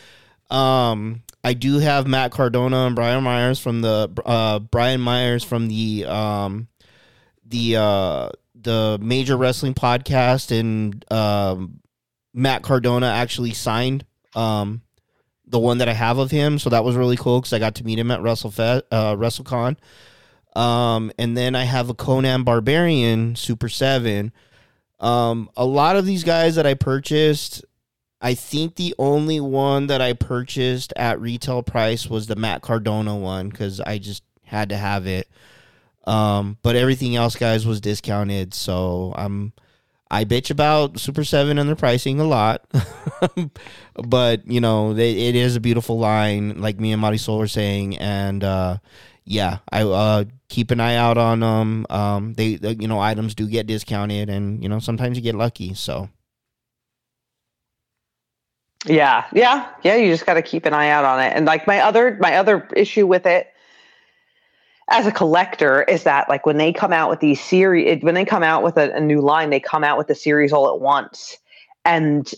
Um, I do have Matt Cardona and Brian Myers from the uh, Brian Myers from the um, the uh, the Major Wrestling Podcast, and um, Matt Cardona actually signed um, the one that I have of him. So that was really cool because I got to meet him at WrestleFest, uh, WrestleCon. Um, and then I have a Conan Barbarian Super Seven. Um, a lot of these guys that I purchased, I think the only one that I purchased at retail price was the Matt Cardona one because I just had to have it. Um, but everything else, guys, was discounted. So I'm I bitch about Super Seven and their pricing a lot, but you know they, it is a beautiful line, like me and Marisol were saying, and uh, yeah, I uh, keep an eye out on them. Um, they, they, you know, items do get discounted, and you know sometimes you get lucky. So Yeah, yeah, yeah. You just got to keep an eye out on it. And like my other my other issue with it as a collector is that like when they come out with these series, when they come out with a, a new line, they come out with the series all at once. And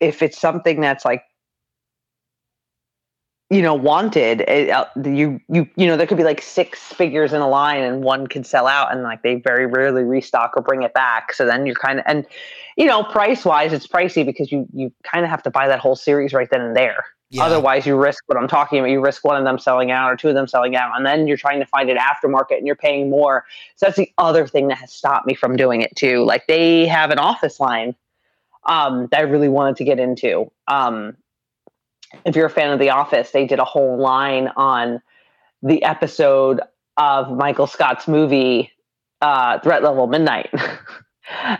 if it's something that's like you know wanted it, uh, you you you know there could be like six figures in a line and one could sell out and like they very rarely restock or bring it back. So then you're kind of and you know price wise it's pricey because you you kind of have to buy that whole series right then and there. Yeah. otherwise you risk what i'm talking about. You risk one of them selling out or two of them selling out and then you're trying to find it aftermarket and you're paying more. So that's the other thing that has stopped me from doing it too. Like they have an office line um, that i really wanted to get into. Um, if you're a fan of The Office, they did a whole line on the episode of Michael Scott's movie, uh, Threat Level Midnight.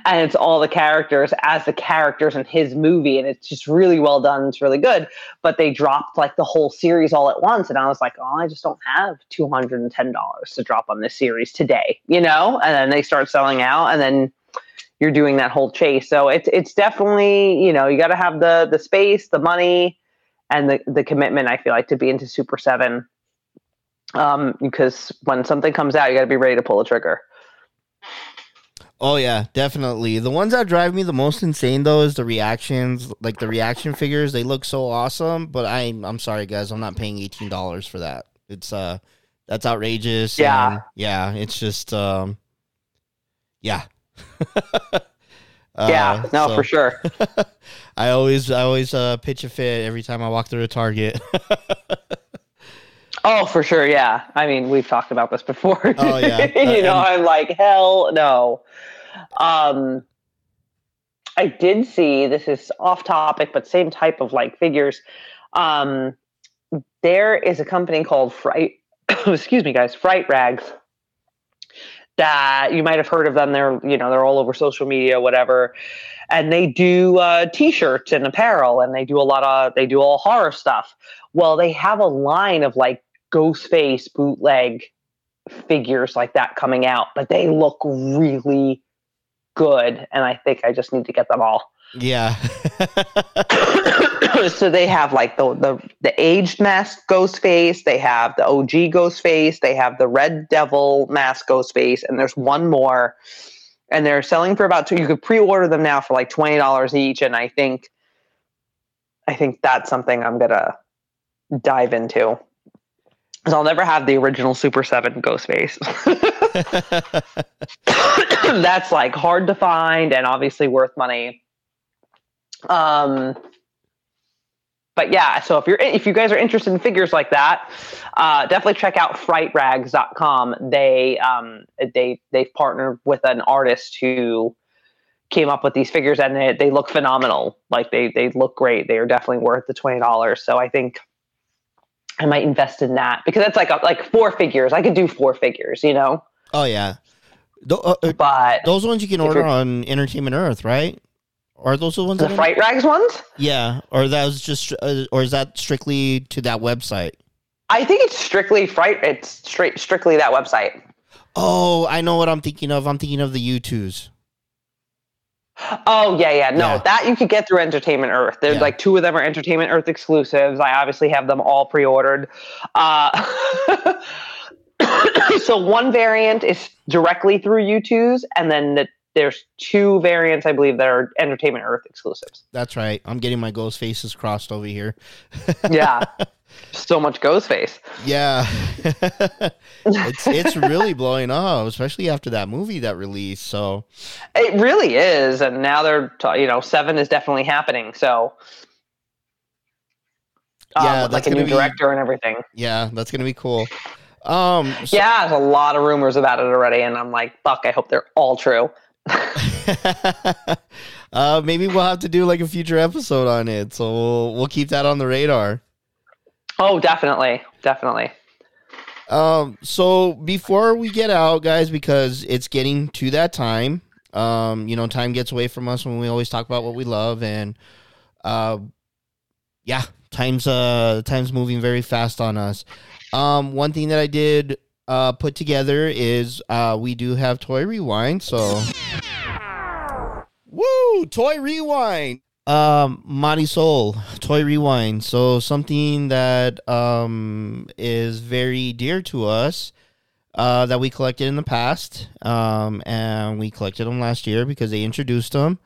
and it's all the characters as the characters in his movie. And it's just really well done. It's really good. But they dropped like the whole series all at once. And I was like, oh, I just don't have $210 to drop on this series today, you know? And then they start selling out. And then you're doing that whole chase. So it's it's definitely, you know, you got to have the the space, the money, and the, the commitment I feel like to be into Super Seven. Um, because when something comes out, you got to be ready to pull the trigger. Oh yeah, definitely. The ones that drive me the most insane though is the reactions, like the reaction figures. They look so awesome, but I I'm sorry guys, I'm not paying eighteen dollars for that. It's uh that's outrageous. Yeah. yeah. It's just um yeah. yeah, Uh, no, so for sure. I always I always uh pitch a fit every time I walk through a Target. Oh, for sure. Yeah. I mean, we've talked about this before. Oh, yeah. you know, Uh, I'm like, hell no. Um, I did see this is off topic, but same type of like figures. Um, there is a company called Fright. excuse me, guys, Fright Rags. That you might have heard of them. They're you know they're all over social media, whatever, and they do uh, t-shirts and apparel, and they do a lot of they do all horror stuff. Well, they have a line of like Ghostface bootleg figures like that coming out, but they look really good, and I think I just need to get them all. yeah. so they have like the the the aged mask Ghostface, they have the OG Ghostface, they have the Red Devil mask Ghostface, and there's one more, and they're selling for about two. You could pre-order them now for like twenty dollars each, and I think, I think that's something I'm gonna dive into. Because I'll never have the original Super Seven Ghostface. that's like hard to find and obviously worth money. Um, but yeah, so if you're if you guys are interested in figures like that, uh, definitely check out frightrags.com. They um, they they've partnered with an artist who came up with these figures and they, they look phenomenal. Like they they look great. They are definitely worth the twenty dollars. So I think I might invest in that because that's like a, like four figures. I could do four figures, you know. oh yeah. Uh, uh, But those ones you can order on Entertainment Earth, right? Are those the ones? the fright rags ones, Yeah, or that was just, uh, or is that strictly to that website? I think it's strictly fright. It's straight strictly that website. Oh, I know what I'm thinking of. I'm thinking of the Youtooz. Oh yeah, yeah. No, Yeah. that you could get through Entertainment Earth. There's Yeah. like two of them are Entertainment Earth exclusives. I obviously have them all pre-ordered. Uh, so one variant is directly through Youtooz, and then the, there's two variants I believe that are Entertainment Earth exclusives. That's right. I'm getting my ghost faces crossed over here. Yeah, so much ghost face. Yeah, it's it's really blowing up, especially after that movie that released. So It really is, and now they're you know seven is definitely happening. So Um, Yeah, that's like a new be- director and everything. Yeah, that's gonna be cool. Um, so- Yeah, there's a lot of rumors about it already, and I'm like, fuck, I hope they're all true. uh, maybe we'll have to do like a future episode on it. So we'll we'll keep that on the radar. Oh, definitely, definitely. Um, so before we get out, guys, because it's getting to that time, um, you know, time gets away from us when we always talk about what we love, and uh, yeah, time's uh time's moving very fast on us. Um, one thing that I did uh put together is uh we do have toy rewind, so woo, toy rewind. Um, Marisol, Toy Rewind. So something that um is very dear to us, uh, that we collected in the past. Um, and we collected them last year because they introduced them.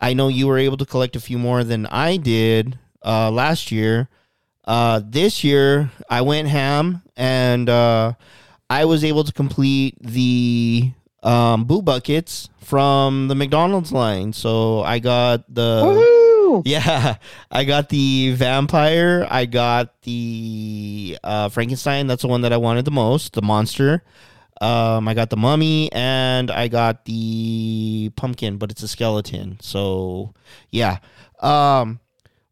I know you were able to collect a few more than I did uh last year. Uh, this year I went ham and uh, I was able to complete the um boo buckets from the McDonald's line. So I got the Woohoo! yeah, I got the vampire. I got the uh, Frankenstein. That's the one that I wanted the most. The monster. Um, I got the mummy, and I got the pumpkin, but it's a skeleton. So yeah. Um,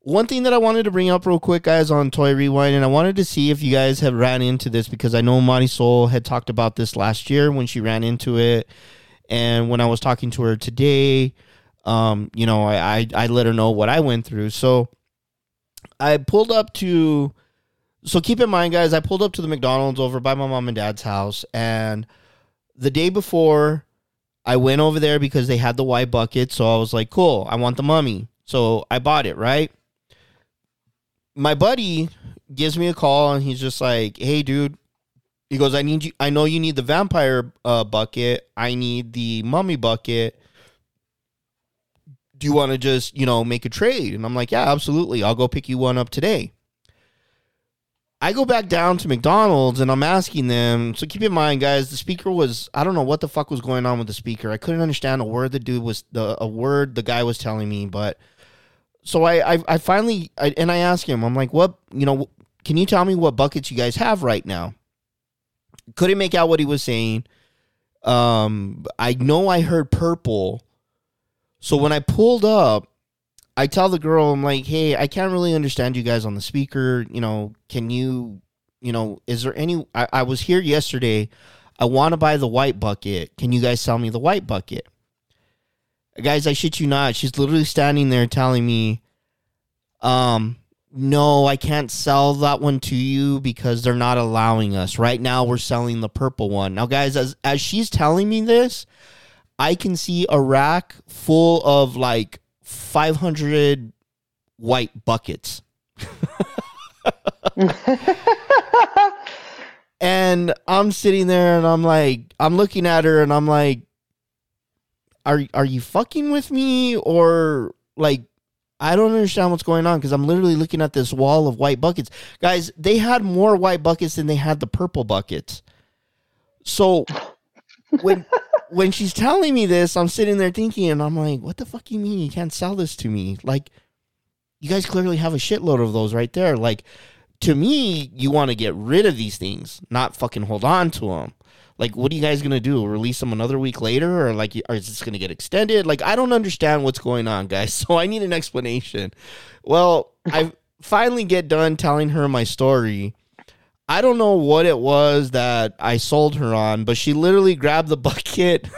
one thing that I wanted to bring up real quick, guys, on Toy Rewind, and I wanted to see if you guys have ran into this because I know Marisol had talked about this last year when she ran into it, and when I was talking to her today, um, you know, I, I I let her know what I went through. So I pulled up to. So keep in mind, guys, I pulled up to the McDonald's over by my mom and dad's house, and the day before, I went over there because they had the white bucket. So I was like, "Cool, I want the mummy." So I bought it. Right. My buddy gives me a call, and he's just like, "Hey, dude." He goes, "I need you. I know you need the vampire uh, bucket. I need the mummy bucket." do you want to just, you know, make a trade? And I'm like, yeah, absolutely. I'll go pick you one up today. I go back down to McDonald's and I'm asking them. So keep in mind, guys, the speaker was I don't know what the fuck was going on with the speaker. I couldn't understand a word the dude was the a word the guy was telling me. But so I I, I finally I, and I asked him. I'm like, what you know? Can you tell me what buckets you guys have right now? Couldn't make out what he was saying. Um, I know I heard purple. So when I pulled up, I tell the girl, I'm like, hey, I can't really understand you guys on the speaker. You know, can you, you know, is there any? I, I was here yesterday. I want to buy the white bucket. Can you guys sell me the white bucket? Guys, I shit you not. She's literally standing there telling me, um, no, I can't sell that one to you because they're not allowing us. Right now, we're selling the purple one. Now, guys, as as she's telling me this, I can see a rack full of like 500 white buckets. and I'm sitting there and I'm like, I'm looking at her and I'm like, are, are you fucking with me? Or like, I don't understand what's going on because I'm literally looking at this wall of white buckets. Guys, they had more white buckets than they had the purple buckets. So when when she's telling me this, I'm sitting there thinking, and I'm like, what the fuck you mean you can't sell this to me? Like, you guys clearly have a shitload of those right there. Like, to me, you want to get rid of these things, not fucking hold on to them. Like, what are you guys gonna do? Release them another week later, or like, or is this gonna get extended? Like, I don't understand what's going on, guys. So I need an explanation. Well, I finally get done telling her my story. I don't know what it was that I sold her on, but she literally grabbed the bucket,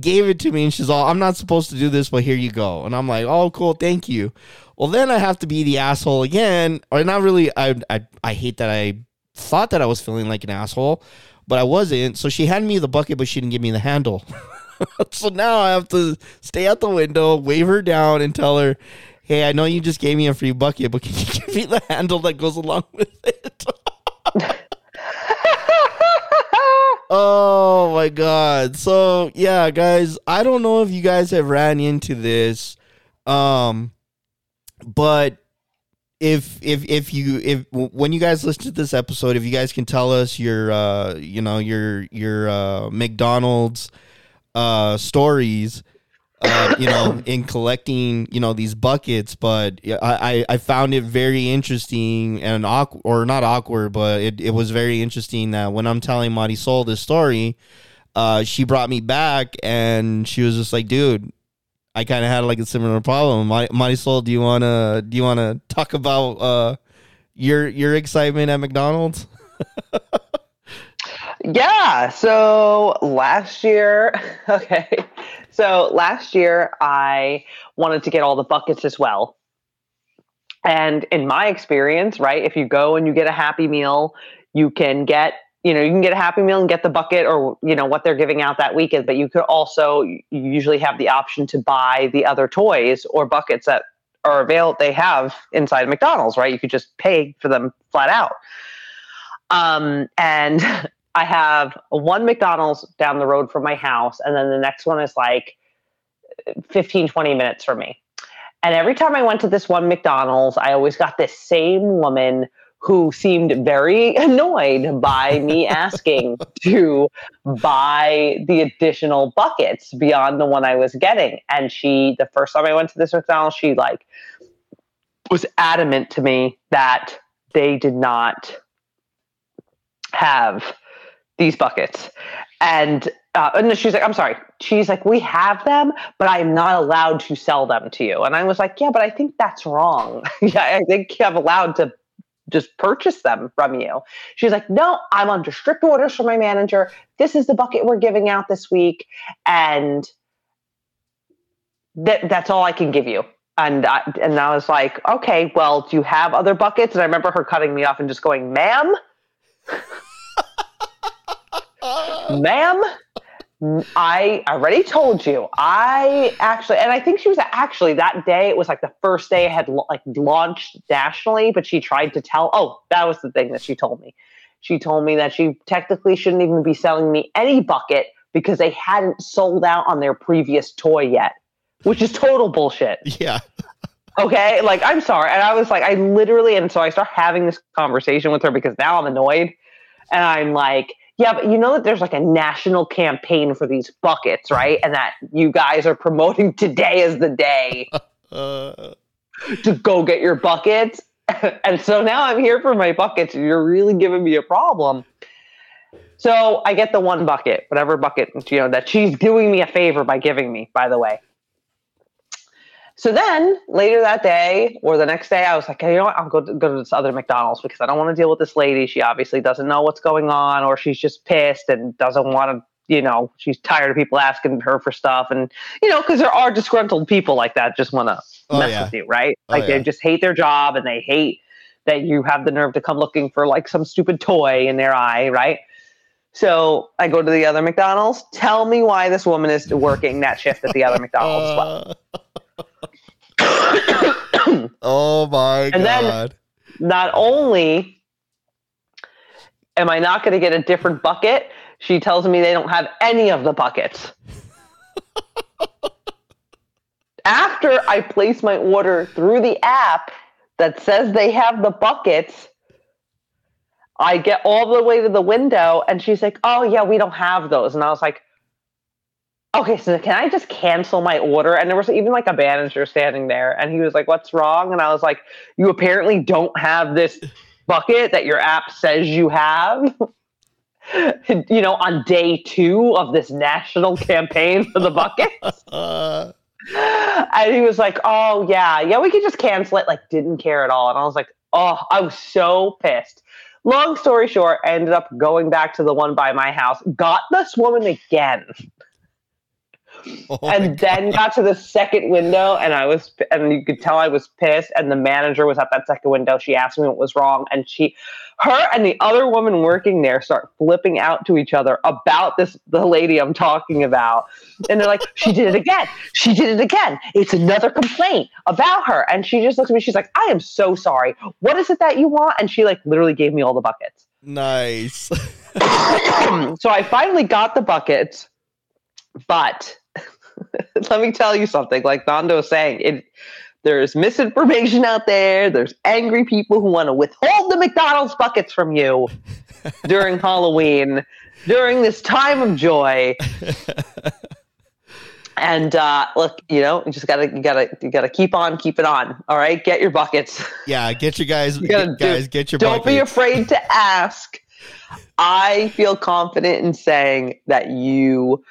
gave it to me, and she's all, I'm not supposed to do this, but here you go. And I'm like, oh, cool, thank you. Well, then I have to be the asshole again. Or not really, I, I, I hate that I thought that I was feeling like an asshole, but I wasn't. So she handed me the bucket, but she didn't give me the handle. so now I have to stay out the window, wave her down, and tell her, hey, I know you just gave me a free bucket, but can you give me the handle that goes along with it? oh my god. So, yeah, guys, I don't know if you guys have ran into this um but if if if you if when you guys listen to this episode if you guys can tell us your uh you know your your uh McDonald's uh stories uh, you know, in collecting, you know, these buckets, but I, I I found it very interesting and awkward, or not awkward, but it, it was very interesting that when I'm telling Marisol this story, uh, she brought me back and she was just like, dude, I kind of had like a similar problem. My Marisol, do you wanna do you wanna talk about uh your your excitement at McDonald's? Yeah. So last year, okay. So last year, I wanted to get all the buckets as well. And in my experience, right, if you go and you get a Happy Meal, you can get, you know, you can get a Happy Meal and get the bucket or, you know, what they're giving out that weekend. But you could also, you usually have the option to buy the other toys or buckets that are available, they have inside McDonald's, right? You could just pay for them flat out. Um, and I have one McDonald's down the road from my house, and then the next one is like 15, 20 minutes from me. And every time I went to this one McDonald's, I always got this same woman who seemed very annoyed by me asking to buy the additional buckets beyond the one I was getting. And she, the first time I went to this McDonald's, she like was adamant to me that they did not have these buckets. And uh, and she's like, I'm sorry. She's like, we have them, but I'm not allowed to sell them to you. And I was like, yeah, but I think that's wrong. yeah, I think I'm allowed to just purchase them from you. She's like, no, I'm under strict orders from my manager. This is the bucket we're giving out this week, and that that's all I can give you. And I, and I was like, okay, well, do you have other buckets? And I remember her cutting me off and just going, ma'am. ma'am i already told you. I actually and i think she was actually that day it was like the first day i had like launched nationally but she tried to tell oh that was the thing that she told me. She told me that she technically shouldn't even be selling me any bucket because they hadn't sold out on their previous toy yet which is total bullshit. Yeah. okay? Like i'm sorry. And i was like i literally and so i start having this conversation with her because now i'm annoyed. And i'm like yeah, but you know that there's like a national campaign for these buckets, right? And that you guys are promoting today as the day Uh, to go get your buckets. and so now I'm here for my buckets, and you're really giving me a problem. So I get the one bucket, whatever bucket, you know, that she's doing me a favor by giving me, by the way. So then later that day or the next day, I was like, hey, you know what? I'll go to, go to this other McDonald's because I don't want to deal with this lady. She obviously doesn't know what's going on, or she's just pissed and doesn't want to, you know, she's tired of people asking her for stuff. And, you know, because there are disgruntled people like that just want to Oh, mess yeah. with you, right? Oh, Like yeah. they just hate their job and they hate that you have the nerve to come looking for like some stupid toy in their eye, right? So I go to the other McDonald's. Tell me why this woman is working that shift at the other McDonald's. well. Uh. Oh my And then- god. not only am I not going to get a different bucket, she tells me they don't have any of the buckets. After I place my order through the app that says they have the buckets, I get all the way to the window and she's like, Oh, yeah, we don't have those. And I was like, Okay, so can I just cancel my order? And there was even like a manager standing there and he was like, What's wrong? And I was like, You apparently don't have this bucket that your app says you have. you know, on day two of this national campaign for the bucket. And he was like, "Oh yeah, yeah, we could just cancel it." Like, didn't care at all. And I was like, "Oh, I was so pissed." Long story short, I ended up going back to the one by my house, got this woman again, oh and then got to the second window, and I was, and you could tell I was pissed. And the manager was at that second window. She asked me what was wrong, and she, her, and the other woman working there start flipping out to each other about this the lady I'm talking about, and they're like, "She did it again. She did it again. It's another complaint about her." And she just looks at me. She's like, "I am so sorry. What is it that you want?" And she like literally gave me all the buckets. nice. so I finally got the buckets, but let me tell you something. Like Nando was saying, it there's misinformation out there. There's angry people who want to withhold the McDonald's buckets from you during Halloween, during this time of joy. And uh, look, you know, you just gotta, you gotta, you gotta keep on, keep it on. All right, get your buckets. Yeah, get your guys, You guys, do- get your Don't be afraid to ask. I feel confident in saying that you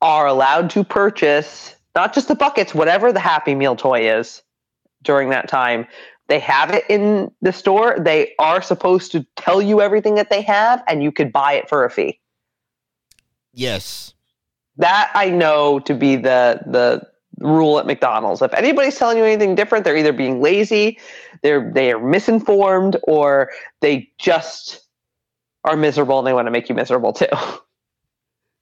are allowed to purchase not just the buckets, whatever the Happy Meal toy is during that time. They have it in the store. They are supposed to tell you everything that they have, and you could buy it for a fee. Yes. That I know to be the the rule at McDonald's. If anybody's telling you anything different, they're either being lazy, they're they are misinformed, or they just are miserable and they want to make you miserable too.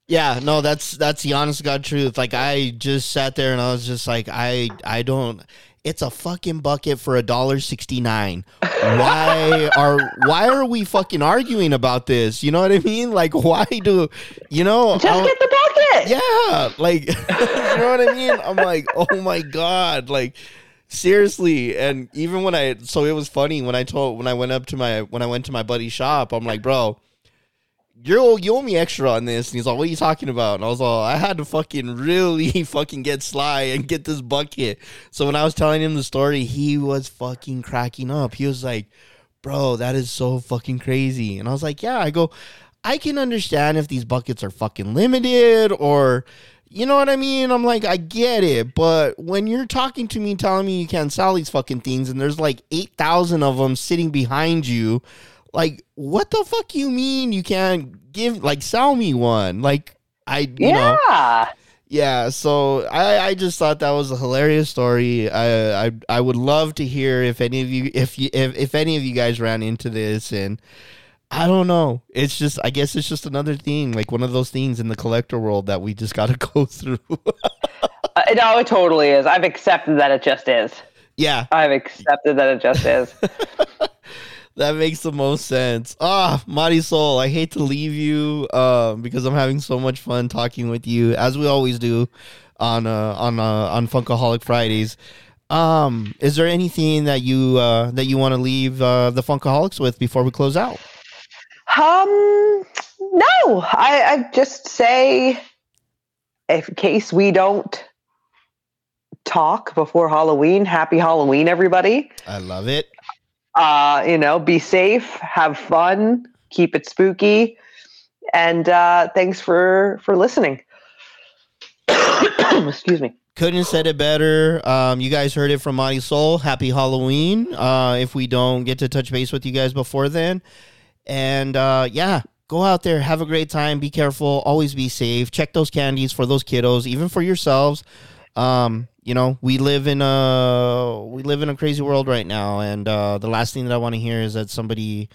Yeah, no, that's that's the honest to God truth. Like I just sat there and I was just like, I I don't. It's a fucking bucket for a dollar sixty nine. Why are why are we fucking arguing about this? You know what I mean? Like why do you know? just I'll- get the bucket. yeah, like you know what I mean? I'm like, oh my god, like seriously. And even when I, so it was funny when I told when I went up to my when I went to my buddy's shop, I'm like, bro. You're, you owe me extra on this. And he's like, what are you talking about? And I was like, I had to fucking really fucking get sly and get this bucket. So when I was telling him the story, he was fucking cracking up. He was like, bro, that is so fucking crazy. And I was like, yeah, I go, I can understand if these buckets are fucking limited or, you know what I mean? I'm like, I get it. But when you're talking to me, telling me you can't sell these fucking things and there's like 8,000 of them sitting behind you, like, what the fuck you mean you can't give, like, sell me one? Like, I, you know. yeah. Yeah, so I, I just thought that was a hilarious story. I, I I would love to hear if any of you if you if, if any of you guys ran into this and I don't know. It's just I guess it's just another thing, like one of those things in the collector world that we just got to go through. Uh, no, it totally is. I've accepted that it just is. yeah, I've accepted that it just is. that makes the most sense. Ah, Marisol, I hate to leave you um because I'm having so much fun talking with you as we always do on uh on uh on Funkaholik Fridays. Um, is there anything that you uh that you want to leave uh the Funkaholics with before we close out? Um, no, I, I just say, if, in case we don't talk before Halloween, happy Halloween, everybody. I love it. Uh, you know, be safe, have fun, keep it spooky, and uh, thanks for for listening. Excuse me. Couldn't have said it better. Um, you guys heard it from Monty Soul. Happy Halloween. Uh, if we don't get to touch base with you guys before then, and uh, yeah, go out there, have a great time. Be careful. Always be safe. Check those candies for those kiddos, even for yourselves. Um, you know, we live in a we live in a crazy world right now, and uh, the last thing that I want to hear is that somebody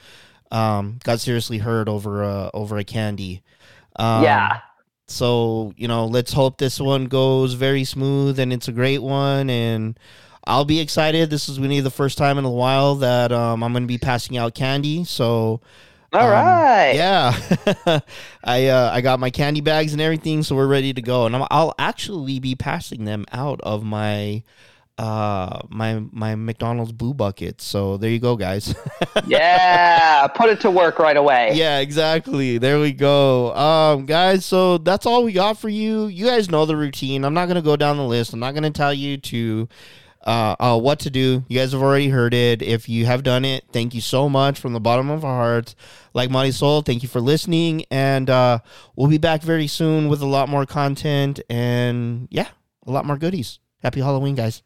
um, got seriously hurt over a over a candy. Um, yeah. so, you know, let's hope this one goes very smooth and it's a great one. And I'll be excited. This is going to be the first time in a while that um, I'm going to be passing out candy. So, All um, right. yeah, I uh, I got my candy bags and everything, so we're ready to go. And I'm, I'll actually be passing them out of my uh my my McDonald's boo bucket. So there you go, guys. yeah. Put it to work right away. Yeah, exactly. There we go. Um, guys, so that's all we got for you. You guys know the routine. I'm not gonna go down the list. I'm not gonna tell you to uh, uh what to do. You guys have already heard it. If you have done it, thank you so much from the bottom of our hearts. Like Monty Soul, thank you for listening. And uh we'll be back very soon with a lot more content and yeah, a lot more goodies. Happy Halloween, guys.